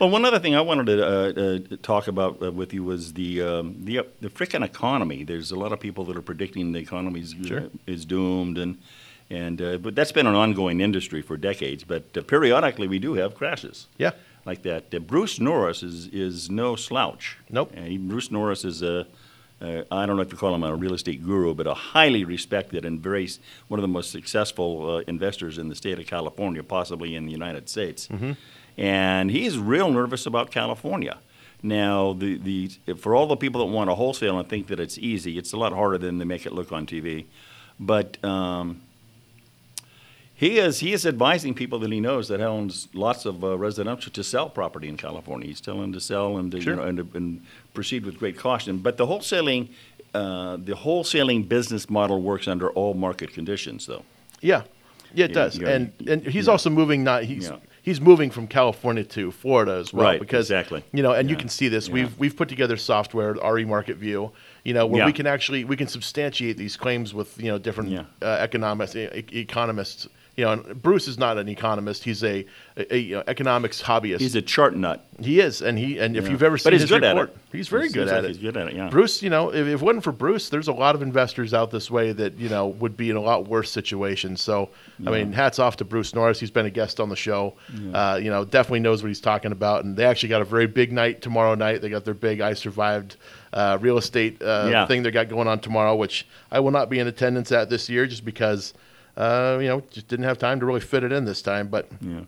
Speaker 10: Well, one other thing I wanted to uh, uh, talk about uh, with you was the um, the the frickin' economy. There's a lot of people that are predicting the economy is,
Speaker 9: Sure.
Speaker 10: is doomed, and and uh, but that's been an ongoing industry for decades. But uh, periodically, we do have crashes.
Speaker 9: Yeah.
Speaker 10: like that. Uh, Bruce Norris is is no slouch.
Speaker 9: Nope.
Speaker 10: He, Bruce Norris is a uh, I don't know if you call him a real estate guru, but a highly respected and very one of the most successful uh, investors in the state of California, possibly in the United States.
Speaker 9: Mhm.
Speaker 10: And he's real nervous about California. Now, the, the for all the people that want to wholesale and think that it's easy, it's a lot harder than they make it look on TV. But um, he is he is advising people that he knows that owns lots of uh, residential to sell property in California. He's telling them to sell and to,
Speaker 9: Sure.
Speaker 10: you know, and, to- and proceed with great caution. But the wholesaling uh, the wholesaling business model works under all market conditions, though.
Speaker 9: Yeah, yeah, it
Speaker 10: Yeah,
Speaker 9: does. and and he's
Speaker 10: yeah.
Speaker 9: also moving. Not he's
Speaker 10: Yeah.
Speaker 9: he's moving from California to Florida as well.
Speaker 10: Right,
Speaker 9: Because
Speaker 10: exactly.
Speaker 9: You know, and you can see this. We've we've put together software, RE Market View. You know, where we can actually we can substantiate these claims with you know different uh, economists, e- economists. You know, and Bruce is not an economist. He's a, a, a, you know, economics hobbyist.
Speaker 10: He's a chart nut.
Speaker 9: He is, and he and if
Speaker 10: Yeah.
Speaker 9: you've ever seen
Speaker 10: he's
Speaker 9: his report, he's very
Speaker 10: He
Speaker 9: good at
Speaker 10: like
Speaker 9: it.
Speaker 10: he's good at it, yeah.
Speaker 9: Bruce, you know, if, if it wasn't for Bruce, there's a lot of investors out this way that you know would be in a lot worse situation. So, I mean, hats off to Bruce Norris. He's been a guest on the show.
Speaker 10: Yeah.
Speaker 9: Uh, you know, definitely knows what he's talking about. And they actually got a very big night tomorrow night. They got their big "I Survived" uh, real estate uh,
Speaker 10: Yeah.
Speaker 9: thing they got going on tomorrow, which I will not be in attendance at this year, just because. Uh, you know, just didn't have time to really fit it in this time, but
Speaker 10: Yeah.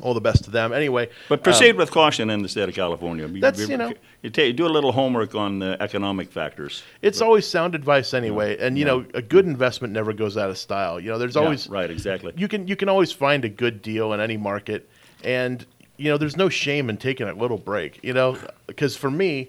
Speaker 9: all the best to them. Anyway,
Speaker 10: But proceed
Speaker 9: um,
Speaker 10: with caution in the state of California. You-
Speaker 9: That's, you know-
Speaker 10: you ta- do a little homework on the economic factors.
Speaker 9: It's always sound advice anyway, and you know a good investment never goes out of style. You know, there's
Speaker 10: Yeah,
Speaker 9: always
Speaker 10: right, exactly.
Speaker 9: You can you can always find a good deal in any market, and you know there's no shame in taking a little break. You know, because for me,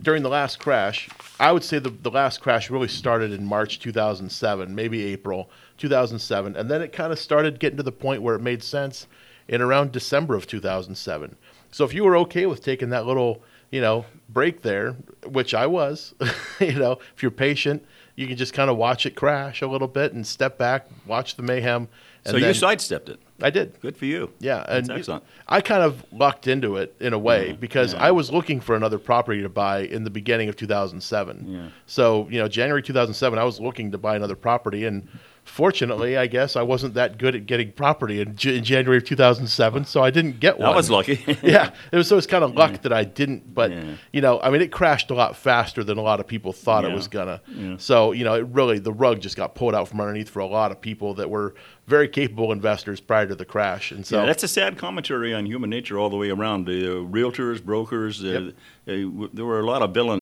Speaker 9: during the last crash, I would say the the last crash really started in March 2007, maybe April 2007, and then it kind of started getting to the point where it made sense in around December of 2007. So if you were okay with taking that little you know, break there, which I was. you know, if you're patient, you can just kind of watch it crash a little bit and step back, watch the mayhem. And
Speaker 10: So you sidestepped it.
Speaker 9: I did.
Speaker 10: Good for you.
Speaker 9: Yeah,
Speaker 10: That's
Speaker 9: and
Speaker 10: excellent.
Speaker 9: I kind of lucked into it in a way
Speaker 10: Yeah,
Speaker 9: because
Speaker 10: yeah.
Speaker 9: I was looking for another property to buy in the beginning of 2007.
Speaker 10: Yeah.
Speaker 9: So you know, January 2007, I was looking to buy another property, and fortunately, I guess I wasn't that good at getting property in, J- in January of 2007, so I didn't get one.
Speaker 10: That
Speaker 9: one.
Speaker 10: was lucky.
Speaker 9: yeah, it was so it's kind of luck that I didn't. But
Speaker 10: Yeah.
Speaker 9: you know, I mean, it crashed a lot faster than a lot of people thought it was gonna.
Speaker 10: Yeah.
Speaker 9: So you know, it really the rug just got pulled out from underneath for a lot of people that were very capable investors prior to the crash, and so
Speaker 10: yeah, that's a sad commentary on human nature all the way around. The uh, realtors, brokers, uh, uh, w- there were a lot of villains.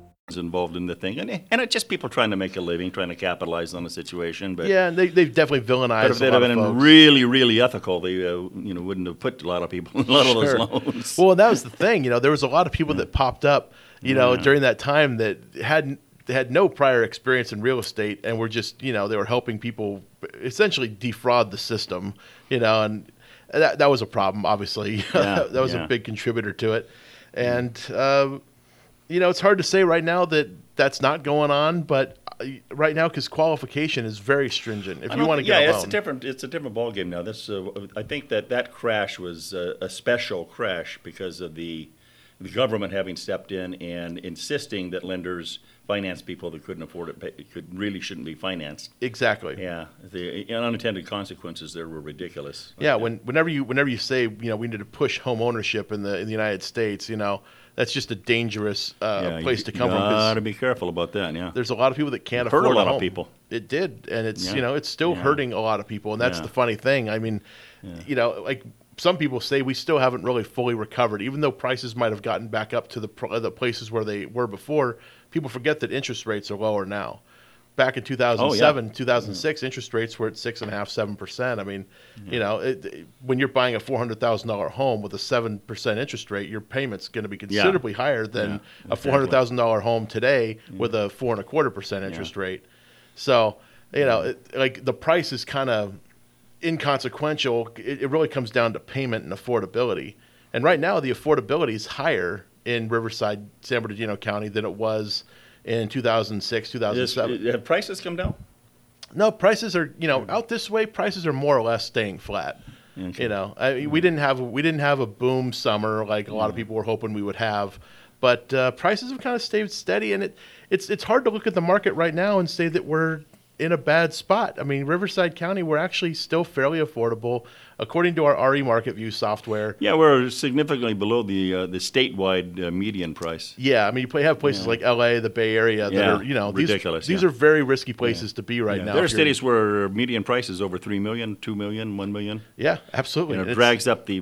Speaker 10: involved in the thing, and and it's just people trying to make a living, trying to capitalize on the situation. But
Speaker 9: yeah, they they've definitely villainized.
Speaker 10: But if they'd have been really, really ethical, they uh, you know wouldn't have put a lot of people in a lot of those loans.
Speaker 9: Well, that was the thing. You know, there was a lot of people that popped up, you know,
Speaker 10: Yeah.
Speaker 9: during that time that hadn't had no prior experience in real estate and were just, you know, they were helping people essentially defraud the system, you know, and that that was a problem. Obviously,
Speaker 10: Yeah,
Speaker 9: that was
Speaker 10: yeah.
Speaker 9: a big contributor to it. And uh, you know, it's hard to say right now that that's not going on, but uh, right now because qualification is very stringent. If you want to get
Speaker 10: yeah,
Speaker 9: a
Speaker 10: it's a different it's a different ballgame now. This uh, I think that that crash was uh, a special crash because of the the government having stepped in and insisting that lenders finance people that couldn't afford it, pay, could really shouldn't be financed.
Speaker 9: Exactly.
Speaker 10: Yeah, the unintended consequences there were ridiculous.
Speaker 9: Yeah, when whenever you whenever you say you know we need to push home ownership in the in the United States, you know that's just a dangerous uh,
Speaker 10: Yeah,
Speaker 9: place to come from. 'cause
Speaker 10: Gotta be careful about that. Yeah,
Speaker 9: There's a lot of people that can't
Speaker 10: It hurt
Speaker 9: afford
Speaker 10: a lot of
Speaker 9: home.
Speaker 10: people.
Speaker 9: It did, and it's
Speaker 10: Yeah.
Speaker 9: you know it's still
Speaker 10: Yeah.
Speaker 9: hurting a lot of people, and that's the funny thing. I mean, you know, like some people say we still haven't really fully recovered, even though prices might have gotten back up to the the places where they were before. People forget that interest rates are lower now. Back in 2007, 2006, mm-hmm. interest rates were at six and a half, seven percent. I mean, you know, it, it- when you're buying a four hundred thousand dollar home with a seven percent interest rate, your payment's going to be considerably higher than
Speaker 10: Yeah,
Speaker 9: a four hundred thousand dollar home today mm-hmm. with a four and a quarter percent interest rate. So, you know, mm-hmm. it, like the price is kind of inconsequential. It, it really comes down to payment and affordability. And right now, the affordability is higher in Riverside, San Bernardino County than it was in 2006,
Speaker 10: Is-
Speaker 9: 2007.
Speaker 10: have prices come down?
Speaker 9: No, prices are you know out this way. Prices are more or less staying flat.
Speaker 10: Okay.
Speaker 9: You know, I, we didn't have we didn't have a boom summer like a lot of people were hoping we would have, but uh, prices have kind of stayed steady. And it it's it's hard to look at the market right now and say that we're in a bad spot. I mean, Riverside County, we're actually still fairly affordable according to our RE Market View software.
Speaker 10: Yeah, we're significantly below the uh, the statewide uh, median price.
Speaker 9: Yeah, I mean, you have places
Speaker 10: Yeah.
Speaker 9: like L.A., the Bay Area, that
Speaker 10: Yeah,
Speaker 9: are you know these,
Speaker 10: ridiculous,
Speaker 9: These
Speaker 10: yeah.
Speaker 9: are very risky places to be right now.
Speaker 10: There are cities where median price is over three million, two million, one million.
Speaker 9: Yeah, absolutely.
Speaker 10: Know,
Speaker 9: It's-
Speaker 10: drags up the,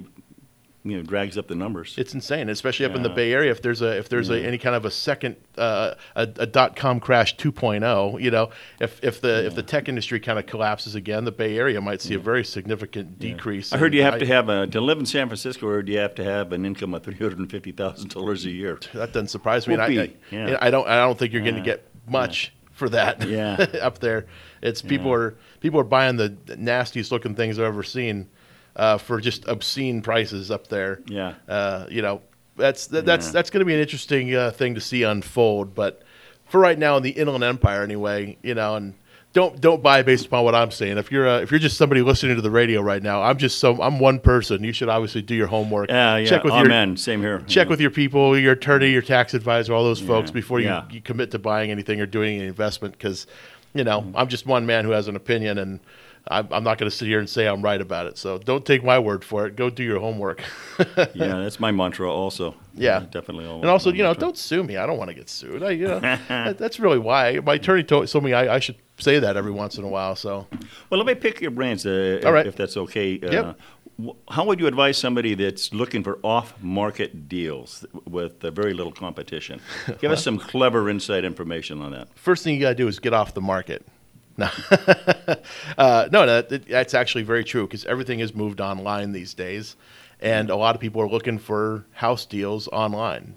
Speaker 10: you know, drags up the numbers.
Speaker 9: It's insane, especially up in the Bay Area. If there's a if there's a, any kind of a second uh, a, a dot com crash 2.0, you know, if if the if the tech industry kind of collapses again, the Bay Area might see a very significant decrease.
Speaker 10: I heard you have to have a, to live in San Francisco, or do you have to have an income of three hundred and fifty thousand dollars a year?
Speaker 9: That doesn't surprise me. I, I,
Speaker 10: Yeah.
Speaker 9: I don't I don't think you're going to get much for that.
Speaker 10: Yeah.
Speaker 9: up there, it's people are people are buying the nastiest looking things I've ever seen uh, for just obscene prices up there.
Speaker 10: Yeah.
Speaker 9: Uh, you know, that's that, that's
Speaker 10: Yeah.
Speaker 9: that's going to be an interesting uh, thing to see unfold. But for right now, in the Inland Empire, anyway, you know, and don't don't buy based upon what I'm saying. If you're uh, if you're just somebody listening to the radio right now, I'm just some I'm one person. You should obviously do your homework.
Speaker 10: Yeah, yeah.
Speaker 9: Check with
Speaker 10: Amen.
Speaker 9: your
Speaker 10: Same here.
Speaker 9: check
Speaker 10: Yeah.
Speaker 9: with your people, your attorney, your tax advisor, all those folks before you,
Speaker 10: yeah.
Speaker 9: you commit to buying anything or doing an investment. Because you know,
Speaker 10: Mm-hmm.
Speaker 9: I'm just one man who has an opinion, and I'm, I'm not going to sit here and say I'm right about it. So don't take my word for it. Go do your homework.
Speaker 10: yeah, that's my mantra also.
Speaker 9: Yeah,
Speaker 10: definitely.
Speaker 9: And also, you know,
Speaker 10: mantra.
Speaker 9: don't sue me. I don't want to get sued. I, you know, that- that's really why my attorney told, told me I, I should say that every once in a while. So
Speaker 10: Well, let me pick your brains, uh,
Speaker 9: All
Speaker 10: if, if that's okay. Uh,
Speaker 9: Yep.
Speaker 10: How would you advise somebody that's looking for off-market deals with uh, very little competition? Give us some clever inside information on that.
Speaker 9: first thing you got to do is get off the market. No, uh, no, no, that, that's actually very true because everything has moved online these days, and a lot of people are looking for house deals online.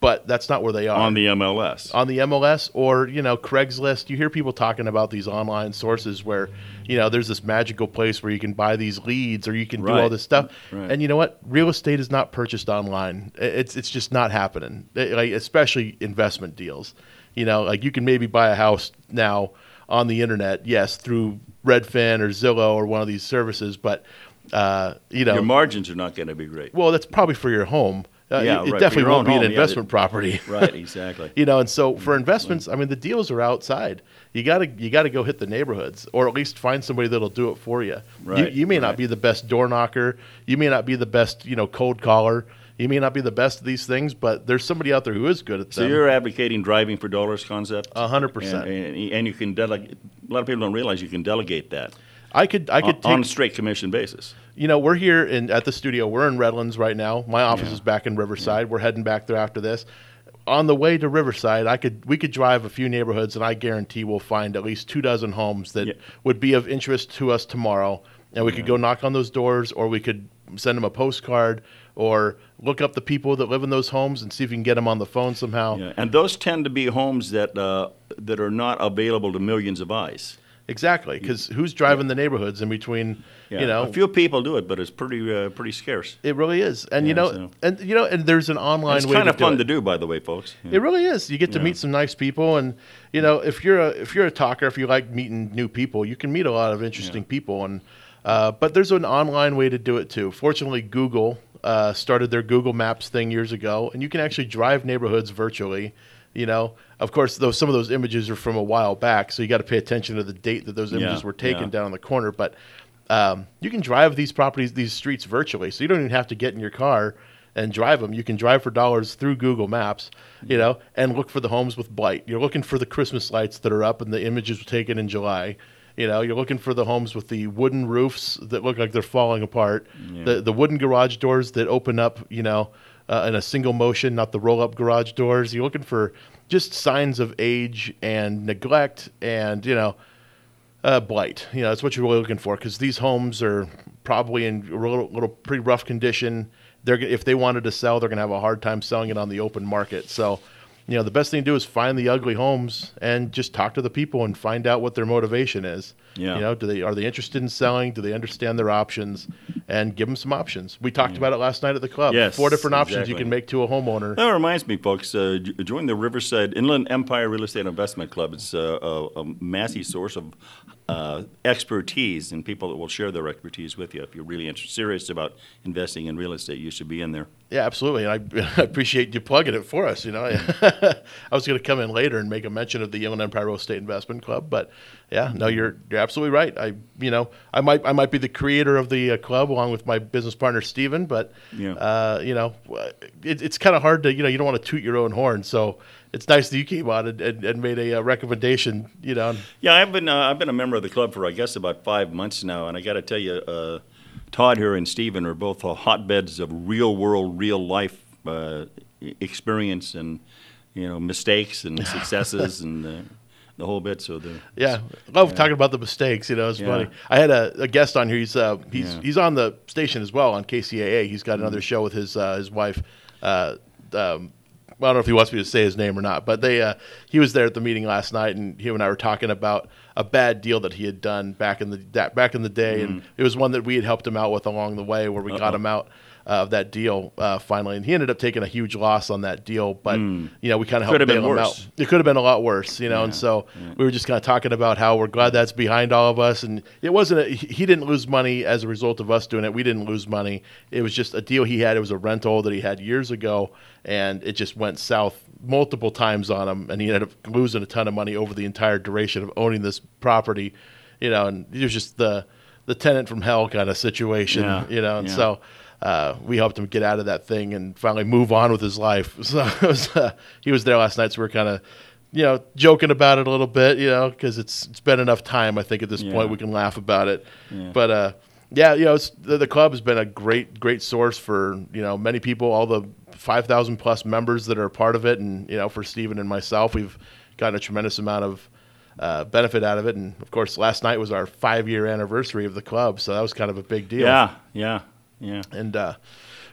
Speaker 9: But that's not where they are
Speaker 10: On the MLS.
Speaker 9: on the MLS or you know Craigslist. You hear people talking about these online sources where you know there's this magical place where you can buy these leads or you can do all this stuff.
Speaker 10: Right.
Speaker 9: And you know what? Real estate is not purchased online. It's it's just not happening. I- Like especially investment deals. You know, like you can maybe buy a house now on the internet, yes, through Redfin or Zillow or one of these services, but uh, you know,
Speaker 10: Your margins are not going to be great.
Speaker 9: well, that's probably for your home. Uh,
Speaker 10: Yeah,
Speaker 9: it,
Speaker 10: right,
Speaker 9: definitely won't be an
Speaker 10: home,
Speaker 9: investment
Speaker 10: the-
Speaker 9: property.
Speaker 10: Right, exactly.
Speaker 9: you know, and so for investments, I mean, the deals are outside. You got to you got to go hit the neighborhoods, or at least find somebody that'll do it for you.
Speaker 10: Right,
Speaker 9: you, you may not be the best door knocker. You may not be the best, you know, cold caller. You may not be the best of these things, but there's somebody out there who is good at
Speaker 10: So
Speaker 9: them.
Speaker 10: So you're advocating driving for dollars concept?
Speaker 9: A hundred percent.
Speaker 10: And, and, you can delegate. A lot of people don't realize you can delegate that.
Speaker 9: I could I could
Speaker 10: on,
Speaker 9: take
Speaker 10: on a straight commission basis.
Speaker 9: You know, we're here in at the studio. We're in Redlands right now. My office is back in Riverside. We're heading back there after this. on the way to Riverside, I could we could drive a few neighborhoods, and I guarantee we'll find at least two dozen homes that would be of interest to us tomorrow. And we could go knock on those doors, or we could send them a postcard, or look up the people that live in those homes and see if you can get them on the phone somehow.
Speaker 10: Yeah, and those tend to be homes that uh, that are not available to millions of eyes.
Speaker 9: Exactly, because who's driving the neighborhoods in between?
Speaker 10: Yeah,
Speaker 9: You know,
Speaker 10: a few people do it, but it's pretty uh, pretty scarce.
Speaker 9: it really is. And you know,
Speaker 10: so-
Speaker 9: and you know, and there's an online
Speaker 10: It's kind of fun
Speaker 9: do
Speaker 10: to do, by the way, folks. Yeah.
Speaker 9: It really is. You get to
Speaker 10: Yeah.
Speaker 9: meet some nice people, and you know, if you're a if you're a talker, if you like meeting new people, you can meet a lot of interesting people. And uh, but there's an online way to do it too. Fortunately, Google uh, started their Google Maps thing years ago, and you can actually drive neighborhoods virtually. You know, of course, though some of those images are from a while back, so you got to pay attention to the date that those images
Speaker 10: Yeah,
Speaker 9: were taken
Speaker 10: yeah.
Speaker 9: down in the corner. But um, you can drive these properties, these streets virtually, so you don't even have to get in your car and drive them. You can drive for dollars through Google Maps, you know, and look for the homes with blight. You're looking for the Christmas lights that are up and the images were taken in July. You know, you're looking for the homes with the wooden roofs that look like they're falling apart,
Speaker 10: Yeah.
Speaker 9: the the wooden garage doors that open up, you know, uh, in a single motion, not the roll up garage doors. You're looking for just signs of age and neglect and you know uh, blight. You know, that's what you're really looking for because these homes are probably in a little, little pretty rough condition. They're if they wanted to sell, they're going to have a hard time selling it on the open market. So, you know, the best thing to do is find the ugly homes and just talk to the people and find out what their motivation is.
Speaker 10: Yeah.
Speaker 9: You know, do they are they interested in selling? Do they understand their options? And give them some options. We talked about it last night at the club.
Speaker 10: Yes,
Speaker 9: Four different options you can make to a homeowner.
Speaker 10: That reminds me, folks. Uh, join the Riverside Inland Empire Real Estate Investment Club. It's uh, a, a massive source of uh, expertise and people that will share their expertise with you. If you're really inter- serious about investing in real estate, you should be in there.
Speaker 9: Yeah, absolutely. And I, I appreciate you plugging it for us. You know, I was going to come in later and make a mention of the Inland Empire Real Estate Investment Club, but yeah, no, you're you're absolutely right. I, you know, I might I might be the creator of the uh, club along with my business partner Steven, but
Speaker 10: Yeah.
Speaker 9: uh, you know, it, it's kind of hard to you know you don't want to toot your own horn, so it's nice that you came on and, and, and made a uh, recommendation. You know,
Speaker 10: Yeah, I've been uh, I've been a member of the club for I guess about five months now, and I got to tell you, uh, Todd here and Stephen are both hotbeds of real world, real life uh, experience and you know mistakes and successes and uh, the whole bit. So the
Speaker 9: Yeah, love talking about the mistakes. You know, it's
Speaker 10: Yeah.
Speaker 9: funny. I had a, a guest on here. He's uh, he's
Speaker 10: Yeah.
Speaker 9: he's on the station as well on KCAA. He's got another show with his uh, his wife. Uh, um, I don't know if he wants me to say his name or not, but they uh, he was there at the meeting last night, and he and I were talking about a bad deal that he had done back in the that, back in the day, and it was one that we had helped him out with along the way, where we got
Speaker 10: Uh-oh.
Speaker 9: him out of that deal uh, finally, and he ended up taking a huge loss on that deal, but you know we kind of helped
Speaker 10: Could have been
Speaker 9: bail him out. It could have been a lot worse, you know. and so we were just kind of talking about how we're glad that's behind all of us. And it wasn't. A, he didn't lose money as a result of us doing it. We didn't lose money. It was just a deal he had. It was a rental that he had years ago, and it just went south multiple times on him, and he ended up losing a ton of money over the entire duration of owning this property. You know, and it was just the the tenant from hell kind of situation.
Speaker 10: Yeah,
Speaker 9: You know, and
Speaker 10: yeah.
Speaker 9: so uh, we helped him get out of that thing and finally move on with his life. So it was, uh, he was there last night, so we are kind of, you know, joking about it a little bit, you know, because it's it's been enough time. I think at this
Speaker 10: Yeah.
Speaker 9: point we can laugh about it.
Speaker 10: Yeah.
Speaker 9: But uh, yeah, you know, it's, the, the club has been a great great source for you know many people, all the five thousand plus members that are a part of it, and you know, for Stephen and myself, we've gotten a tremendous amount of. Uh, benefit out of it, and of course, last night was our five-year anniversary of the club, so that was kind of a big deal.
Speaker 10: yeah, yeah, yeah.
Speaker 9: and uh,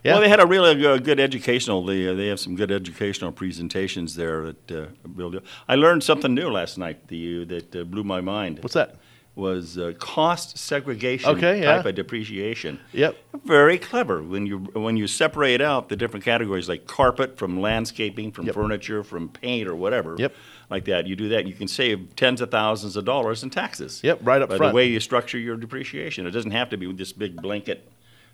Speaker 9: yeah,
Speaker 10: Well, they had a really uh, good educational. They, uh, they have some good educational presentations there. That uh, I learned something new last night. The that uh, blew my mind.
Speaker 9: What's that?
Speaker 10: Was uh, cost segregation
Speaker 9: Okay, yeah.
Speaker 10: type of depreciation.
Speaker 9: Yep.
Speaker 10: Very clever when you when you separate out the different categories like carpet from landscaping, from
Speaker 9: Yep.
Speaker 10: furniture, from paint or whatever.
Speaker 9: Yep.
Speaker 10: Like that, you do that, you can save tens of thousands of dollars in taxes.
Speaker 9: Yep, right up
Speaker 10: by
Speaker 9: front.
Speaker 10: the way you structure your depreciation. It doesn't have to be this big blanket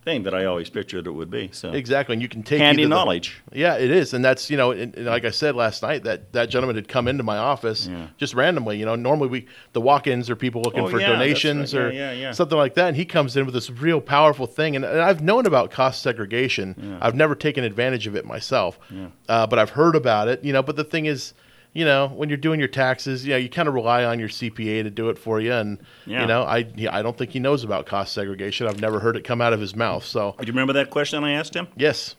Speaker 10: thing that I always pictured it would be. So
Speaker 9: Exactly, and you can take
Speaker 10: Handy
Speaker 9: either the-
Speaker 10: knowledge.
Speaker 9: yeah, it is, and that's you know, and, and like I said last night, that that gentleman had come into my office
Speaker 10: Yeah.
Speaker 9: just randomly. You know, normally we the walk-ins are people looking
Speaker 10: Oh,
Speaker 9: for
Speaker 10: yeah,
Speaker 9: donations
Speaker 10: right.
Speaker 9: or
Speaker 10: Yeah, yeah.
Speaker 9: something like that, and he comes in with this real powerful thing. And, and I've known about cost segregation. I've never taken advantage of it myself,
Speaker 10: Yeah.
Speaker 9: uh, but I've heard about it. You know, but the thing is. You know, when you're doing your taxes, you know, you kind of rely on your CPA to do it for you, and
Speaker 10: Yeah.
Speaker 9: you know, I I don't think he knows about cost segregation. I've never heard it come out of his mouth. So,
Speaker 10: Do you remember that question I asked him?
Speaker 9: yes,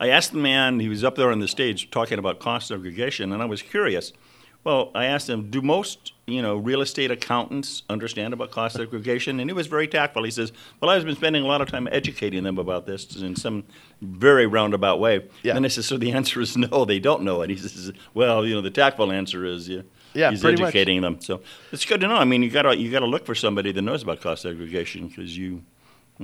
Speaker 10: I asked the man, he was up there on the stage talking about cost segregation, and I was curious. Well, I asked him, do most you know real estate accountants understand about cost segregation? And he was very tactful. He says, "Well, I've been spending a lot of time educating them about this in some very roundabout way."
Speaker 9: Yeah.
Speaker 10: And I said, "So the answer is no, they don't know it." He says, "Well, you know, the tactful answer is yeah."
Speaker 9: Yeah,
Speaker 10: he's
Speaker 9: pretty much.
Speaker 10: educating them. So it's good to know. I mean, you gotta you gotta look for somebody that knows about cost segregation because you,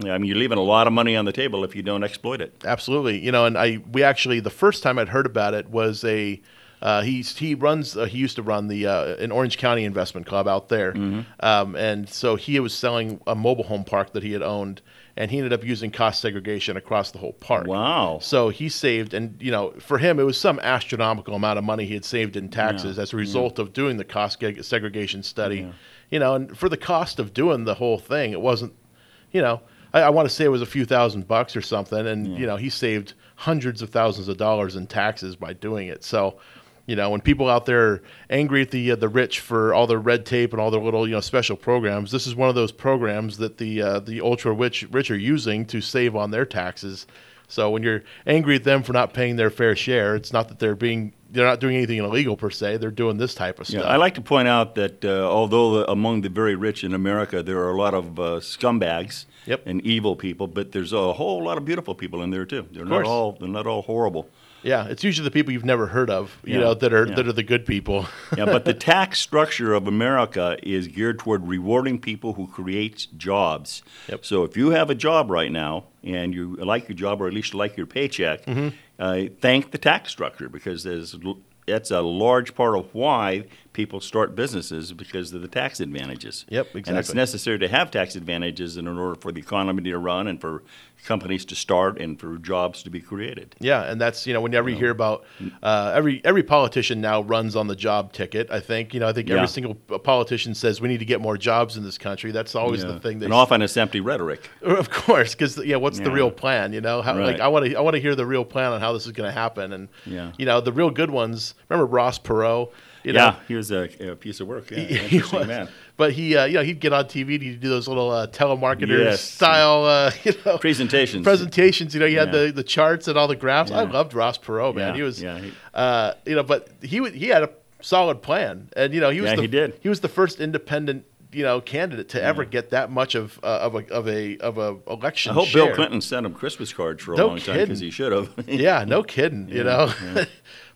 Speaker 10: I mean, you're leaving a lot of money on the table if you don't exploit it.
Speaker 9: Absolutely. You know, and I we actually the first time I'd heard about it was a uh, he he runs uh, he used to run the uh, an Orange County Investment Club out there,
Speaker 10: Mm-hmm.
Speaker 9: um, and so he was selling a mobile home park that he had owned, and he ended up using cost segregation across the whole park.
Speaker 10: Wow!
Speaker 9: So he saved, and you know, for him it was some astronomical amount of money he had saved in taxes
Speaker 10: Yeah.
Speaker 9: as a result of doing the cost segregation study. You know, and for the cost of doing the whole thing, it wasn't, you know. I, I want to say it was a few thousand bucks or something, and you know he saved hundreds of thousands of dollars in taxes by doing it. So, you know, when people out there are angry at the uh, the rich for all their red tape and all their little you know special programs, this is one of those programs that the uh, the ultra rich rich are using to save on their taxes. So when you're angry at them for not paying their fair share, it's not that they're being they're not doing anything illegal per se. They're doing this type of stuff. Yeah.
Speaker 10: I like to point out that uh, although the, among the very rich in America there are a lot of uh, scumbags and evil people, but there's a whole lot of beautiful people in there too. They're
Speaker 9: Of
Speaker 10: not all they're not all horrible.
Speaker 9: Yeah, it's usually the people you've never heard of, you
Speaker 10: Yeah,
Speaker 9: know, that are
Speaker 10: yeah.
Speaker 9: that are the good people.
Speaker 10: yeah, but the tax structure of America is geared toward rewarding people who create jobs. Yep. So if you have a job right now and you like your job or at least like your paycheck,
Speaker 9: Mhm.
Speaker 10: uh, thank the tax structure because there's that's a large part of why people start businesses because of the tax advantages.
Speaker 9: Yep, exactly.
Speaker 10: And it's necessary to have tax advantages in order for the economy to run and for companies to start and for jobs to be created.
Speaker 9: Yeah, and that's you know whenever you hear about uh, every every politician now runs on the job ticket. I think you know I think
Speaker 10: Yeah.
Speaker 9: every single politician says we need to get more jobs in this country. That's always
Speaker 10: Yeah.
Speaker 9: the thing. They
Speaker 10: and often it's empty rhetoric.
Speaker 9: Of course, because yeah, what's the real plan? You know, how like I want to I want to hear the real plan on how this is going to happen, and
Speaker 10: Yeah.
Speaker 9: you know the real good ones. Remember Ross Perot? You
Speaker 10: yeah,
Speaker 9: know,
Speaker 10: he was a, a piece of work. Yeah,
Speaker 9: he, he was.
Speaker 10: man.
Speaker 9: But he, uh, you know, he'd get on TV. And he'd do those little uh, telemarketer
Speaker 10: Yes.
Speaker 9: style, uh, you know,
Speaker 10: Presentations.
Speaker 9: Presentations. You know, you had the, the charts and all the graphs. I loved Ross Perot, man.
Speaker 10: Yeah,
Speaker 9: He was,
Speaker 10: yeah, he-
Speaker 9: uh, you know, but he would- he had a solid plan, and you know, he was
Speaker 10: Yeah,
Speaker 9: the,
Speaker 10: he did.
Speaker 9: He was the first independent. You know, candidate to ever get that much of uh, of a of a of a election.
Speaker 10: I hope Bill. Clinton sent him Christmas cards for a
Speaker 9: No
Speaker 10: long time because he should have.
Speaker 9: yeah, no kidding. You know,
Speaker 10: yeah.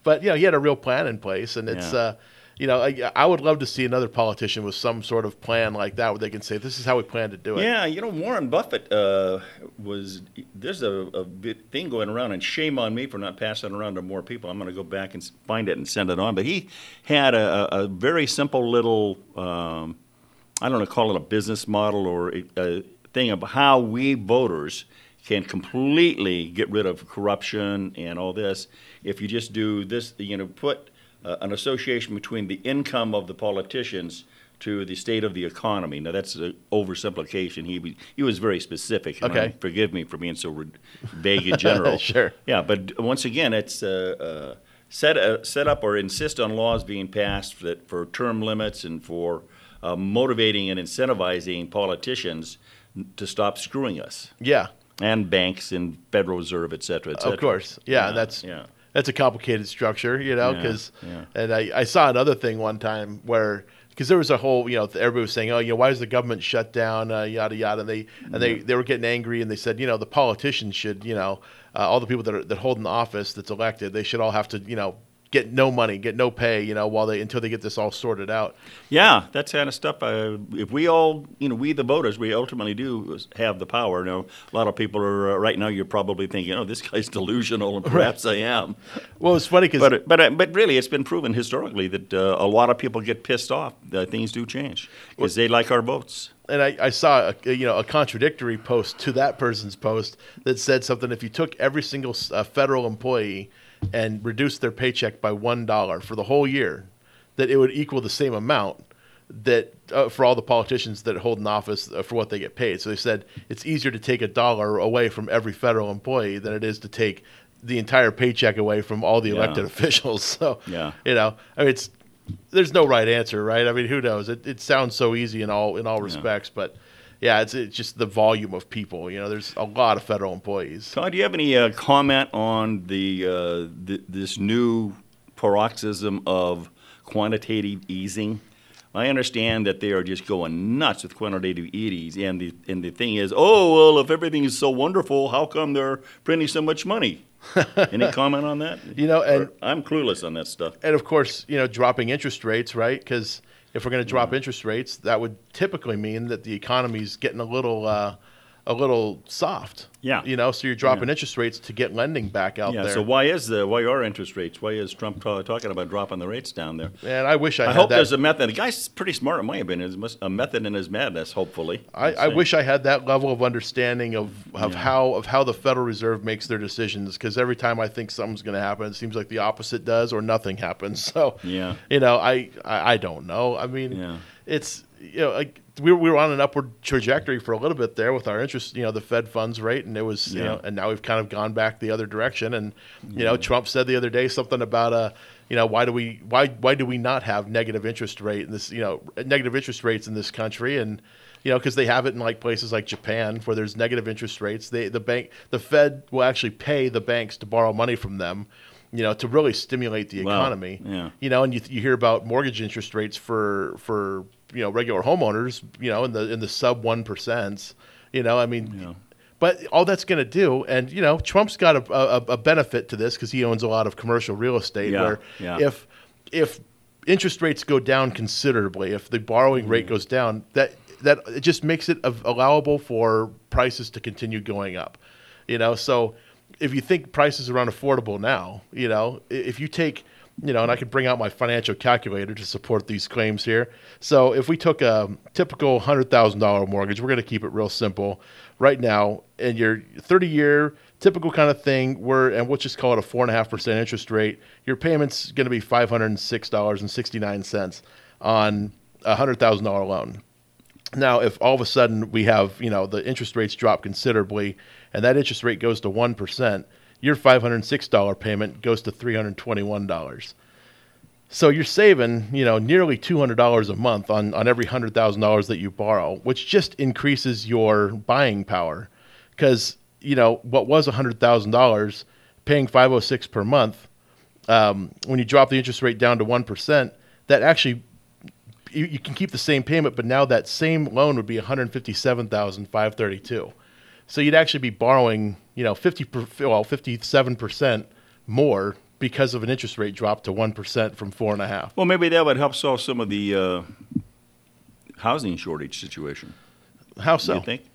Speaker 9: But you know, he had a real plan in place, and it's.
Speaker 10: Yeah.
Speaker 9: uh you know, I, I would love to see another politician with some sort of plan like that, where they can say, "This is how we plan to do it."
Speaker 10: Yeah, you know, Warren Buffett uh, was. There's a, a bit thing going around, and shame on me for not passing it around to more people. I'm going to go back and find it and send it on. But he had a, a a very simple little. Um, I don't know, call it a business model or a, a thing of how we voters can completely get rid of corruption and all this if you just do this. You know, put uh, an association between the income of the politicians to the state of the economy. Now that's an oversimplification. He was- he was very specific. and
Speaker 9: Okay.
Speaker 10: I- forgive me for being so re- vague in general.
Speaker 9: Sure.
Speaker 10: Yeah, but once again, it's uh, uh, set uh, set up or insist on laws being passed that for term limits and for uh, motivating and incentivizing politicians to stop screwing us.
Speaker 9: Yeah.
Speaker 10: And banks and Federal Reserve, et cetera, et cetera.
Speaker 9: Of course, yeah, that's
Speaker 10: yeah.
Speaker 9: that's a complicated structure, you know, because
Speaker 10: yeah.
Speaker 9: and I, I saw another thing one time where because there was a whole you know everybody was saying oh you know why is the government shut down uh, yada yada and they and they they were getting angry and they said you know the politicians should you know uh, all the people that are that hold an office that's elected they should all have to you know get no money get no pay you know while they until they get this all sorted out
Speaker 10: Yeah, that kind of stuff. Uh, if we all, you know, we the voters, we ultimately do have the power. You Now, a lot of people are uh, right now. You're probably thinking, "Oh, this guy's delusional," and perhaps I am.
Speaker 9: Well, it's funny 'cause-
Speaker 10: but but uh, but really, it's been proven historically that uh, a lot of people get pissed off. Uh, things do change because they like our votes.
Speaker 9: and I, I saw a, you know a contradictory post to that person's post that said something if you took every single uh, federal employee and reduced their paycheck by one dollar for the whole year that it would equal the same amount that uh, for all the politicians that hold an office uh, for what they get paid so they said it's easier to take a dollar away from every federal employee than it is to take the entire paycheck away from all the
Speaker 10: Yeah.
Speaker 9: elected officials so
Speaker 10: Yeah.
Speaker 9: you know I mean it's there's no right answer, right? I mean, who knows? It, it sounds so easy in all in all respects, but yeah, it's, it's just the volume of people. You know, there's a lot of federal employees.
Speaker 10: Todd, do you have any uh, comment on the, uh, th- this new paroxysm of quantitative easing? I understand that they are just going nuts with quantitative easing, and the and the thing is, oh well, if everything is so wonderful, how come they're printing so much money? Any comment on that?
Speaker 9: You know, and
Speaker 10: Or- I'm clueless on that stuff.
Speaker 9: and of course, you know, dropping interest rates, right? Because if we're going to drop interest rates, that would typically mean that the economy's getting a little, uh, a little soft.
Speaker 10: Yeah.
Speaker 9: You know, so you're dropping
Speaker 10: Yeah.
Speaker 9: interest rates to get lending back out
Speaker 10: yeah.
Speaker 9: there.
Speaker 10: So why is the why are interest rates? Why is Trump ta- talking about dropping the rates down there?
Speaker 9: And I wish I
Speaker 10: I
Speaker 9: had
Speaker 10: hope
Speaker 9: that-
Speaker 10: there's a method. The guy's pretty smart, in my opinion. There's a method in his madness. Hopefully,
Speaker 9: I, I wish I had that level of understanding of, of
Speaker 10: Yeah.
Speaker 9: how of how the Federal Reserve makes their decisions. Because every time I think something's going to happen, it seems like the opposite does, or nothing happens. So
Speaker 10: Yeah.
Speaker 9: you know, I, I I don't know. I mean,
Speaker 10: Yeah.
Speaker 9: it's you know, like we were, we were on an upward trajectory for a little bit there with our interest, you know, the Fed funds rate, and it was you know, and now we've kind of gone back the other direction. And you know, Trump said the other day something about uh, you know, why do we why why do we not have negative interest rate in this, you know, negative interest rates in this country and you know, because they have it in like places like Japan where there's negative interest rates. They the bank the Fed will actually pay the banks to borrow money from them, you know, to really stimulate the
Speaker 10: Wow.
Speaker 9: economy.
Speaker 10: Yeah.
Speaker 9: You know, and you, you hear about mortgage interest rates for for you know regular homeowners, you know, in the in the sub one percent. You know, I mean, but all that's going to do, and you know, Trump's got a, a, a benefit to this because he owns a lot of commercial real estate.
Speaker 10: Yeah,
Speaker 9: Where
Speaker 10: yeah.
Speaker 9: if if interest rates go down considerably, if the borrowing rate
Speaker 10: Mm-hmm.
Speaker 9: goes down, that that it just makes it allowable for prices to continue going up. You know, so if you think prices are unaffordable now, you know, if you take, you know, and I could bring out my financial calculator to support these claims here. So if we took a typical hundred thousand dollar mortgage, we're going to keep it real simple right now, and your thirty year typical kind of thing, we're and we'll just call it a four and a half percent interest rate. Your payment's going to be five hundred and six dollars and sixty nine cents on a hundred thousand dollar loan. Now, if all of a sudden we have, you know, the interest rates drop considerably and that interest rate goes to 1%, your $506 payment goes to $321. So you're saving, you know, nearly $200 a month on, on every $100,000 that you borrow, which just increases your buying power. Because, you know, what was $100,000 paying 506 per month, um, when you drop the interest rate down to 1%, that actually you, you can keep the same payment, but now that same loan would be one hundred fifty-seven thousand five thirty-two. So you'd actually be borrowing, you know, fifty per, well fifty-seven percent more because of an interest rate drop to one percent from four and a half.
Speaker 10: Well, maybe that would help solve some of the uh, housing shortage situation.
Speaker 9: How so?
Speaker 10: you think?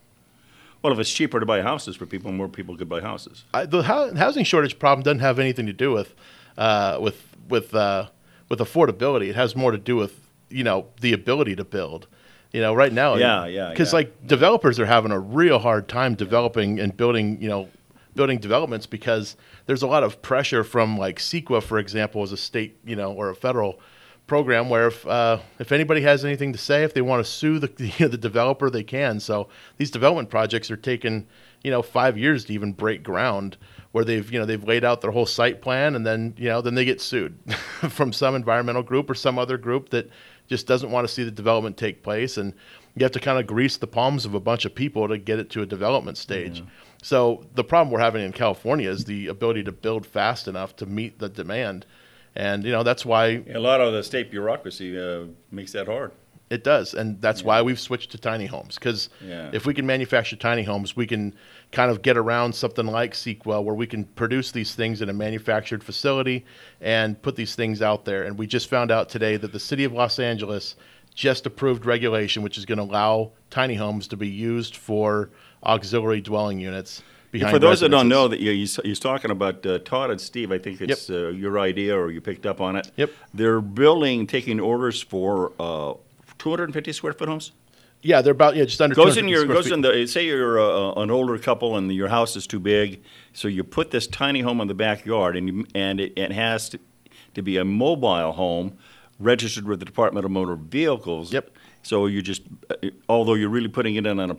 Speaker 10: Well, if it's cheaper to buy houses for people, more people could buy houses.
Speaker 9: I, the hou- housing shortage problem doesn't have anything to do with uh, with with uh, with affordability. It has more to do with you know the ability to build. You know, right now,
Speaker 10: Yeah, yeah,
Speaker 9: because
Speaker 10: yeah.
Speaker 9: like developers are having a real hard time developing and building. You know, building developments because there's a lot of pressure from like CEQA, for example, as a state, you know, or a federal program where if uh, if anybody has anything to say, if they want to sue the you know, the developer, they can. So these development projects are taking you know five years to even break ground, where they've you know they've laid out their whole site plan and then you know then they get sued from some environmental group or some other group that just doesn't want to see the development take place and. You have to kind of grease the palms of a bunch of people to get it to a development stage. So the problem we're having in California is the ability to build fast enough to meet the demand, and you know that's why
Speaker 10: A lot of the state bureaucracy uh, makes that hard.
Speaker 9: It does, and that's why we've switched to tiny homes. Because
Speaker 10: Yeah.
Speaker 9: if we can manufacture tiny homes, we can kind of get around something like CEQA, where we can produce these things in a manufactured facility and put these things out there. And we just found out today that the city of Los Angeles just approved regulation, which is going to allow tiny homes to be used for auxiliary dwelling units. Behind
Speaker 10: For those that don't know, that you- he's talking about uh, Todd and Steve. I think it's uh, your idea, or you picked up on it.
Speaker 9: Yep.
Speaker 10: They're building, taking orders for uh, 250 square foot homes.
Speaker 9: yeah, they're about yeah, just under
Speaker 10: Goes in your goes
Speaker 9: feet.
Speaker 10: in the say you're uh, an older couple and your house is too big, so you put this tiny home in the backyard, and you, and it, it has to, to be a mobile home, registered with the Department of Motor Vehicles.
Speaker 9: Yep.
Speaker 10: So you just, uh, although you're really putting it in on a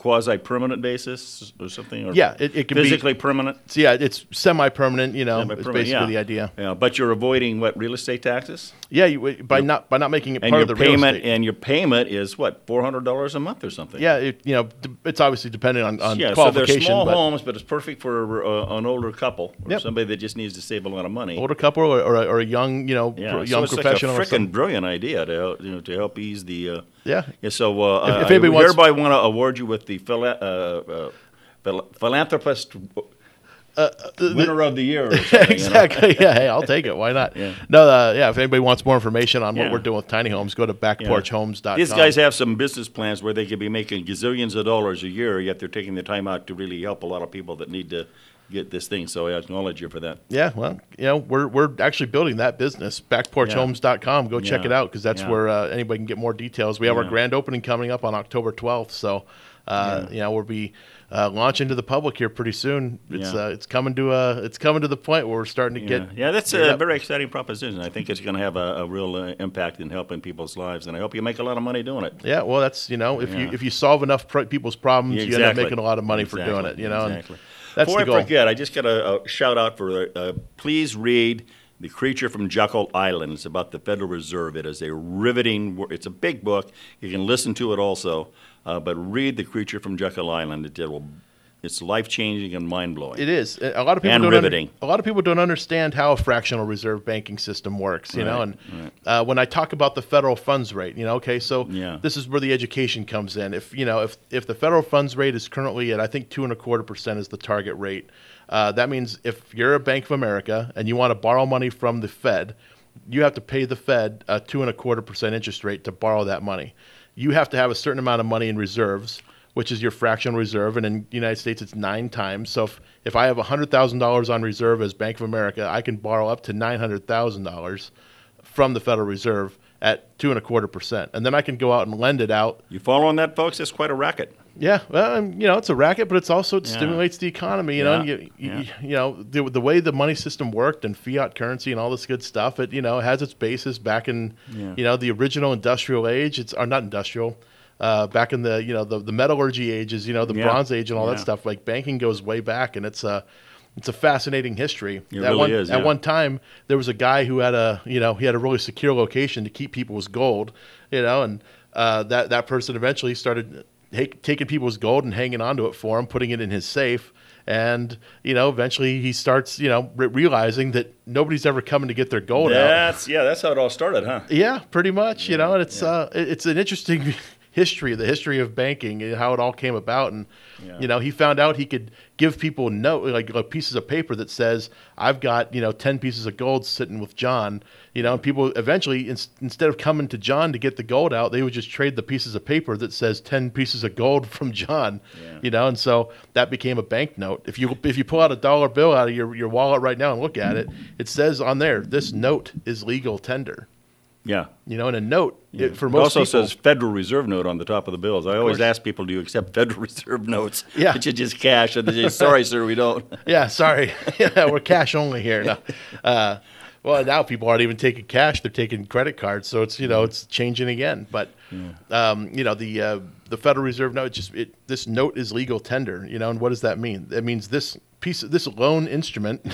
Speaker 10: quasi permanent basis or something? Or
Speaker 9: Yeah, it- it can be-
Speaker 10: physically permanent.
Speaker 9: So yeah, it's semi-permanent. You know, it's basically
Speaker 10: yeah.
Speaker 9: the idea.
Speaker 10: Yeah, but you're avoiding what real estate taxes?
Speaker 9: Yeah, you, by not by not making it part of the real
Speaker 10: payment
Speaker 9: estate.
Speaker 10: and your payment is what four hundred dollars a month or something.
Speaker 9: Yeah, it, you know, it's obviously dependent on, on
Speaker 10: yeah, so they're small
Speaker 9: but
Speaker 10: homes, but it's perfect for uh, an older couple or
Speaker 9: Yep.
Speaker 10: somebody that just needs to save a lot of money.
Speaker 9: older couple or, or, a, or a young, you know,
Speaker 10: Yeah,
Speaker 9: pro-
Speaker 10: so
Speaker 9: young
Speaker 10: it's
Speaker 9: professional.
Speaker 10: like a freaking brilliant idea to help, you know to help ease the. Uh,
Speaker 9: Yeah.
Speaker 10: Yeah. So uh,
Speaker 9: If- if
Speaker 10: I
Speaker 9: anybody wants-
Speaker 10: hereby want to award you with the phila- uh, uh, phil- philanthropist winner of the year. Or something, you know?
Speaker 9: Uh, exactly. Yeah. Hey, I'll take it. Why not?
Speaker 10: Yeah.
Speaker 9: No. Uh, yeah. If anybody wants more information on what we're doing with tiny homes, go to backporchhomes.com.
Speaker 10: These guys have some business plans where they could be making gazillions of dollars a year, yet they're taking the time out to really help a lot of people that need to get this thing. So I acknowledge you for that.
Speaker 9: Yeah, well, you know, we're we're actually building that business. Backporchhomes.com. Go check
Speaker 10: Yeah.
Speaker 9: it out because that's
Speaker 10: Yeah.
Speaker 9: where uh, anybody can get more details. We have our grand opening coming up on October 12th, so uh, you know we'll be uh, launching to the public here pretty soon. It's
Speaker 10: Yeah.
Speaker 9: uh, it's coming to uh, it's coming to the point where we're starting to
Speaker 10: Yeah,
Speaker 9: get
Speaker 10: yeah, that's a very exciting proposition. I think it's going to have a, a real uh, impact in helping people's lives, and I hope you make a lot of money doing it.
Speaker 9: Yeah, well, that's you know, if you if you solve enough pr- people's problems,
Speaker 10: Yeah,
Speaker 9: you end up making a lot of money for doing it. You know, and
Speaker 10: exactly.
Speaker 9: That's
Speaker 10: Before
Speaker 9: the goal.
Speaker 10: I forget, I just got a, a shout out for uh, please read The Creature from Jekyll Island. It's about the Federal Reserve. It is a riveting. It's a big book. You can listen to it also, uh, but read The Creature from Jekyll Island. It, will. It's life changing and mind blowing.
Speaker 9: It is. A lot of people
Speaker 10: And
Speaker 9: don't under-
Speaker 10: riveting.
Speaker 9: a lot of people don't understand how a fractional reserve banking system works. You know, and
Speaker 10: right.
Speaker 9: uh, when I talk about the federal funds rate, you know, okay, so
Speaker 10: Yeah.
Speaker 9: this is where the education comes in. If you know, if if the federal funds rate is currently at I think two and a quarter percent is the target rate, uh, that means if you're a Bank of America and you want to borrow money from the Fed, you have to pay the Fed a two and a quarter percent interest rate to borrow that money. You have to have a certain amount of money in reserves which is your fractional reserve, and in the United States it's nine times. So if, if I have hundred thousand dollars on reserve as Bank of America, I can borrow up to nine hundred thousand dollars from the Federal Reserve at two and a quarter percent, and then I can go out and lend it out.
Speaker 10: You following that, folks? It's quite a racket.
Speaker 9: Yeah, well, um, you know, it's a racket, but it's also it
Speaker 10: Yeah.
Speaker 9: stimulates the economy. You know, and
Speaker 10: Yeah,
Speaker 9: you, you, know the, the way the money system worked and fiat currency and all this good stuff. It you know has its basis back in
Speaker 10: Yeah.
Speaker 9: you know the original industrial age. It's or not industrial. Uh, back in the you know the, the metallurgy ages, you know the
Speaker 10: Yeah.
Speaker 9: Bronze Age and all that stuff. Like banking goes way back, and it's a it's a fascinating history.
Speaker 10: It
Speaker 9: at
Speaker 10: really
Speaker 9: one,
Speaker 10: is,
Speaker 9: At one time, there was a guy who had a you know he had a really secure location to keep people's gold, you know, and uh, that that person eventually started ta- taking people's gold and hanging onto it for him, putting it in his safe. And you know, eventually he starts, you know, re- realizing that nobody's ever coming to get their gold out.
Speaker 10: That's yeah. That's how it all started, huh?
Speaker 9: Yeah, pretty much. You know, and it's uh, it's an interesting history, the history of banking and how it all came about. And you know, he found out he could give people note like, like pieces of paper that says, "I've got you know ten pieces of gold sitting with John." You know, and people eventually ins- instead of coming to John to get the gold out, they would just trade the pieces of paper that says ten pieces of gold from John. You know, and so that became a banknote. If you if you pull out a dollar bill out of your, your wallet right now and look at it, it says on there, "This note is legal tender."
Speaker 10: Yeah.
Speaker 9: You know, and a note it, for
Speaker 10: It also
Speaker 9: people.
Speaker 10: says Federal Reserve note on the top of the bills. I always ask people, "Do you accept Federal Reserve notes?"
Speaker 9: Yeah.
Speaker 10: Which is just cash, and they say, "Sorry, sir, we don't."
Speaker 9: yeah, sorry, we're cash only here. No. Uh, well, now people aren't even taking cash; they're taking credit cards. So it's you know it's changing again. But um, you know the uh, the Federal Reserve note just it, this note is legal tender. You know, and what does that mean? That means this piece this loan instrument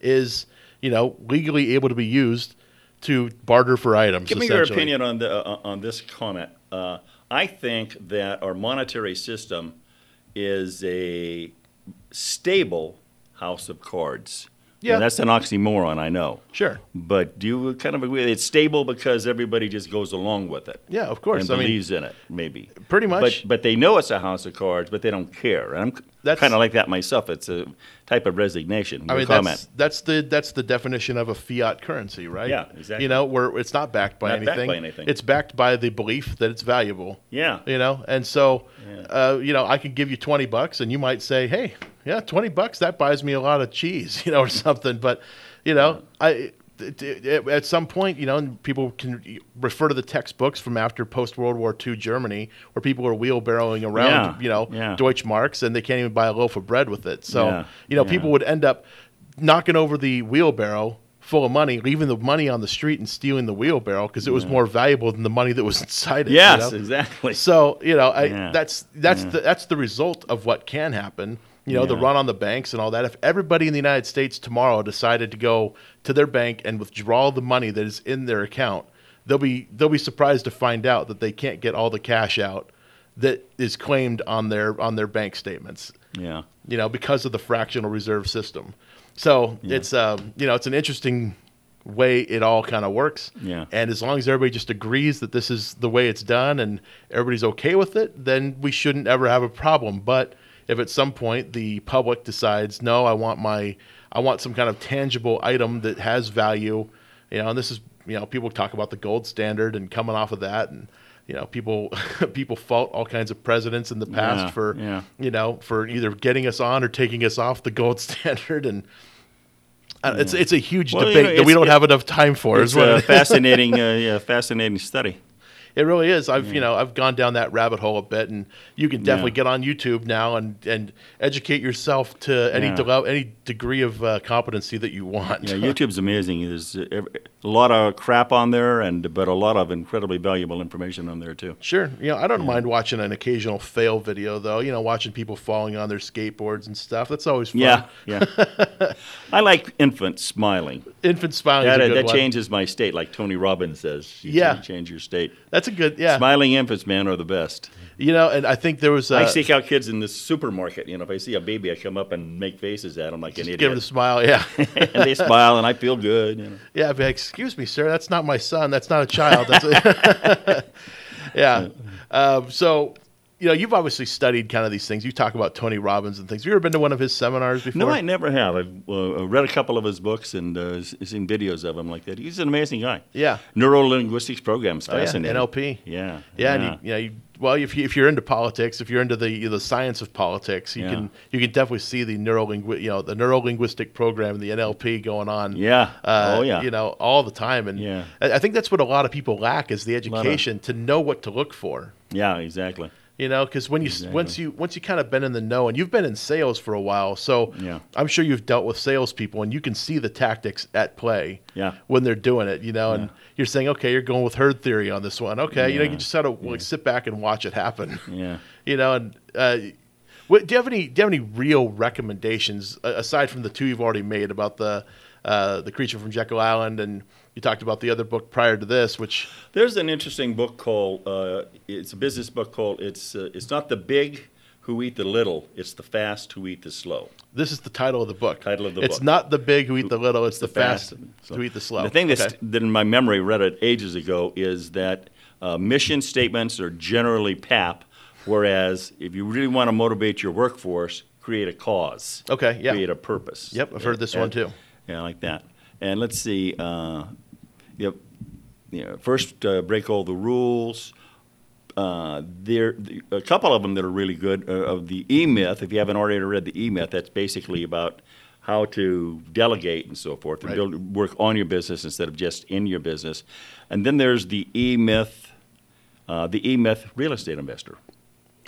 Speaker 9: is you know legally able to be used to barter for items.
Speaker 10: Give me your opinion on the uh, on this comment. Uh, I think that our monetary system is a stable house of cards.
Speaker 9: Yeah.
Speaker 10: That's an oxymoron, I know.
Speaker 9: Sure.
Speaker 10: But do you kind of agree it's stable because everybody just goes along with it?
Speaker 9: Yeah, of course.
Speaker 10: And
Speaker 9: I mean,
Speaker 10: believes in it, maybe.
Speaker 9: pretty much.
Speaker 10: But but they know it's a house of cards, but they don't care. And I'm
Speaker 9: That's-
Speaker 10: kind of like that myself. It's a type of resignation.
Speaker 9: I mean,
Speaker 10: comment.
Speaker 9: that's, that's the that's the definition of a fiat currency, right?
Speaker 10: Yeah, exactly.
Speaker 9: You know, where it's not backed by
Speaker 10: Not backed
Speaker 9: anything.
Speaker 10: by anything.
Speaker 9: It's backed by the belief that it's valuable.
Speaker 10: Yeah.
Speaker 9: You know, and so, uh, you know, I can give you twenty bucks, and you might say, "Hey, yeah, twenty bucks that buys me a lot of cheese," you know, or something. But, you know, I. it- it- At some point, you know, people can refer to the textbooks from after post World War II Germany, where people are wheelbarrowing around,
Speaker 10: Yeah,
Speaker 9: you know,
Speaker 10: yeah.
Speaker 9: Deutschmarks, and they can't even buy a loaf of bread with it. So,
Speaker 10: Yeah,
Speaker 9: you know, people would end up knocking over the wheelbarrow full of money, leaving the money on the street and stealing the wheelbarrow because it was more valuable than the money that was inside it. you
Speaker 10: Yes,
Speaker 9: know?
Speaker 10: exactly.
Speaker 9: So you know, I, that's that's the that's the result of what can happen. You know, the run on the banks and all that. If everybody in the United States tomorrow decided to go to their bank and withdraw the money that is in their account, they'll be they'll be surprised to find out that they can't get all the cash out that is claimed on their on their bank statements.
Speaker 10: Yeah.
Speaker 9: You know, because of the fractional reserve system. So it's um, you know, it's an interesting way it all kind of works.
Speaker 10: Yeah.
Speaker 9: And as long as everybody just agrees that this is the way it's done and everybody's okay with it, then we shouldn't ever have a problem. But if at some point the public decides, no, I want my, I want some kind of tangible item that has value, you know, and this is, you know, people talk about the gold standard and coming off of that, and you know, people people fault all kinds of presidents in the past
Speaker 10: Yeah,
Speaker 9: for,
Speaker 10: yeah.
Speaker 9: you know, for either getting us on or taking us off the gold standard, and uh, it's it's a huge
Speaker 10: Well, you
Speaker 9: debate
Speaker 10: know,
Speaker 9: that we don't
Speaker 10: it-
Speaker 9: have enough time for.
Speaker 10: It's
Speaker 9: is
Speaker 10: a fascinating, uh, yeah, fascinating study.
Speaker 9: It really is. I've you know I've gone down that rabbit hole a bit, and you can definitely
Speaker 10: Yeah.
Speaker 9: get on YouTube now and, and educate yourself to any
Speaker 10: Yeah.
Speaker 9: de- any degree of uh, competency that you want.
Speaker 10: Yeah, YouTube's amazing. There's uh, a lot of crap on there, and but a lot of incredibly valuable information on there too.
Speaker 9: Sure. You know, I don't mind watching an occasional fail video though. You know, watching people falling on their skateboards and stuff. That's always fun.
Speaker 10: Yeah, yeah. I like infants smiling.
Speaker 9: Infant smiling
Speaker 10: That,
Speaker 9: is a good
Speaker 10: that
Speaker 9: one.
Speaker 10: changes my state, like Tony Robbins says. You
Speaker 9: Yeah.
Speaker 10: change your state.
Speaker 9: That's a good yeah.
Speaker 10: Smiling infants, man, are the best.
Speaker 9: You know, and I think there was uh,
Speaker 10: I seek out kids in the supermarket. You know, if I see a baby, I come up and make faces at them like an idiot.
Speaker 9: give them a smile. Yeah.
Speaker 10: and they smile, and I feel good. You know.
Speaker 9: Yeah, I'd be like, excuse me, sir, that's not my son. That's not a child. That's yeah. Um, so, you know, you've obviously studied kind of these things. You talk about Tony Robbins and things. Have you ever been to one of his seminars before?
Speaker 10: No, I never have. I've uh, read a couple of his books and uh, seen videos of him like that. He's an amazing guy.
Speaker 9: Yeah.
Speaker 10: Neuro linguistics programs,
Speaker 9: Oh, yeah. NLP.
Speaker 10: Yeah.
Speaker 9: Yeah, and you, you know, you, well, if you, if you're into politics, if you're into the the science of politics, you
Speaker 10: Yeah.
Speaker 9: can you can definitely see the neuro you know the neuro linguistic program, the NLP going on.
Speaker 10: Yeah.
Speaker 9: Uh,
Speaker 10: Oh, yeah.
Speaker 9: You know, all the time, and
Speaker 10: Yeah.
Speaker 9: I, I think that's what a lot of people lack is the
Speaker 10: lot of-
Speaker 9: education to know what to look for.
Speaker 10: Yeah, exactly.
Speaker 9: You know, because when you once you once you kind of been in the know, and you've been in sales for a while, so
Speaker 10: Yeah.
Speaker 9: I'm sure you've dealt with salespeople, and you can see the tactics at play.
Speaker 10: Yeah.
Speaker 9: when they're doing it, you know, and you're saying, okay, you're going with herd theory on this one. Okay, you know, you
Speaker 10: Yeah.
Speaker 9: just sort of like sit back and watch it happen.
Speaker 10: Yeah.
Speaker 9: you know, and uh, what, do you have any do you have any real recommendations aside from the two you've already made about the uh, the creature from Jekyll Island, and you talked about the other book prior to this, which
Speaker 10: There's an interesting book called. Uh, it's a business book called. It's uh, it's not the big who eat the little. It's the fast who eat the slow.
Speaker 9: this is the title of the book.
Speaker 10: Title of the
Speaker 9: it's
Speaker 10: book.
Speaker 9: not the big who eat the little; it's the, fast,
Speaker 10: So-
Speaker 9: who eat the slow.
Speaker 10: The thing that's,
Speaker 9: Okay.
Speaker 10: that in my memory, read it ages ago, is that uh, mission statements are generally PAP, whereas if you really want to motivate your workforce, create a cause.
Speaker 9: Okay, yeah.
Speaker 10: Create a purpose.
Speaker 9: Yep, I've heard this
Speaker 10: Uh,
Speaker 9: one too.
Speaker 10: Yeah, like that. And let's see. Uh, yep. You know, first, uh, break all the rules. Uh, there, the, a couple of them that are really good uh, of the E Myth. If you haven't already read the E Myth, that's basically about how to delegate and so forth, and
Speaker 9: Right.
Speaker 10: build work on your business instead of just in your business. And then there's the E Myth, uh, the E Myth real estate investor.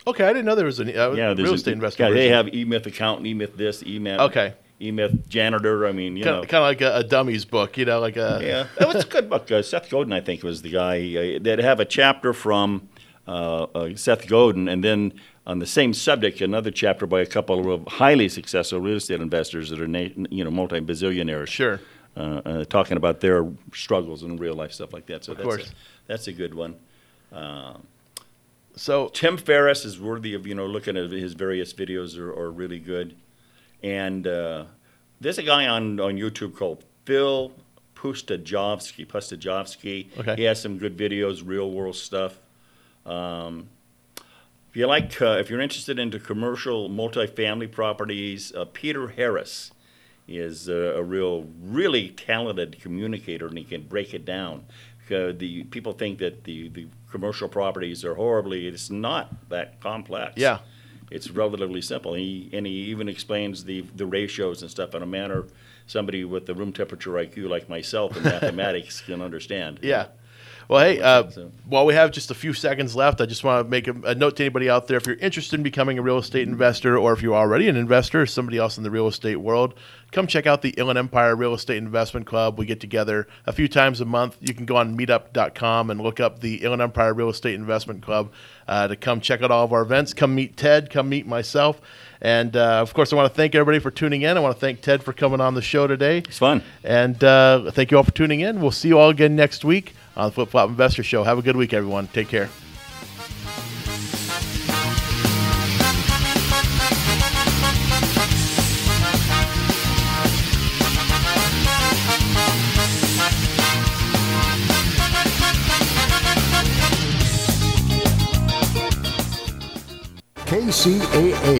Speaker 9: Okay, I didn't know there was a uh,
Speaker 10: Yeah,
Speaker 9: real estate investor.
Speaker 10: Yeah, they have E Myth accountant, E Myth this, E Myth.
Speaker 9: Okay.
Speaker 10: E Myth janitor. I mean, you know.
Speaker 9: kind of like a, a dummies book, you know, like a
Speaker 10: Yeah, that was a good book. Uh, Seth Godin, I think, was the guy. Uh, they'd have a chapter from uh, uh, Seth Godin, and then on the same subject, another chapter by a couple of highly successful real estate investors that are, na- you know, multi-bazillionaires.
Speaker 9: Sure.
Speaker 10: Uh, uh, talking about their struggles in real life stuff like that. So
Speaker 9: Of
Speaker 10: that's
Speaker 9: course.
Speaker 10: A, that's a good one.
Speaker 9: So
Speaker 10: Tim Ferriss is worthy of you know looking at his various videos are, are really good, and uh, there's a guy on, on YouTube called Phil Pustejovsky. Pustejovsky.
Speaker 9: Okay.
Speaker 10: He has some good videos, real world stuff. Um, if you like, uh, if you're interested into commercial multifamily properties, uh, Peter Harris is uh, a real, really talented communicator, and he can break it down. Uh, the people think that the, the commercial properties are horribly. It's not that complex.
Speaker 9: Yeah.
Speaker 10: It's relatively simple. He and he even explains the the ratios and stuff in a manner somebody with the room temperature IQ like myself in mathematics can understand.
Speaker 9: Yeah. Well, hey, uh, while we have just a few seconds left, I just want to make a, a, note to anybody out there: if you're interested in becoming a real estate investor, or if you're already an investor, or somebody else in the real estate world, come check out the Inland Empire Real Estate Investment Club. We get together a few times a month. You can go on Meetup.com and look up the Inland Empire Real Estate Investment Club uh, to come check out all of our events. Come meet Ted. Come meet myself. And uh, of course, I want to thank everybody for tuning in. I want to thank Ted for coming on the show today.
Speaker 10: It's fun.
Speaker 9: And uh, thank you all for tuning in. We'll see you all again next week on the Flip Flop Investor Show. Have a good week, everyone. Take care.
Speaker 11: KCAA.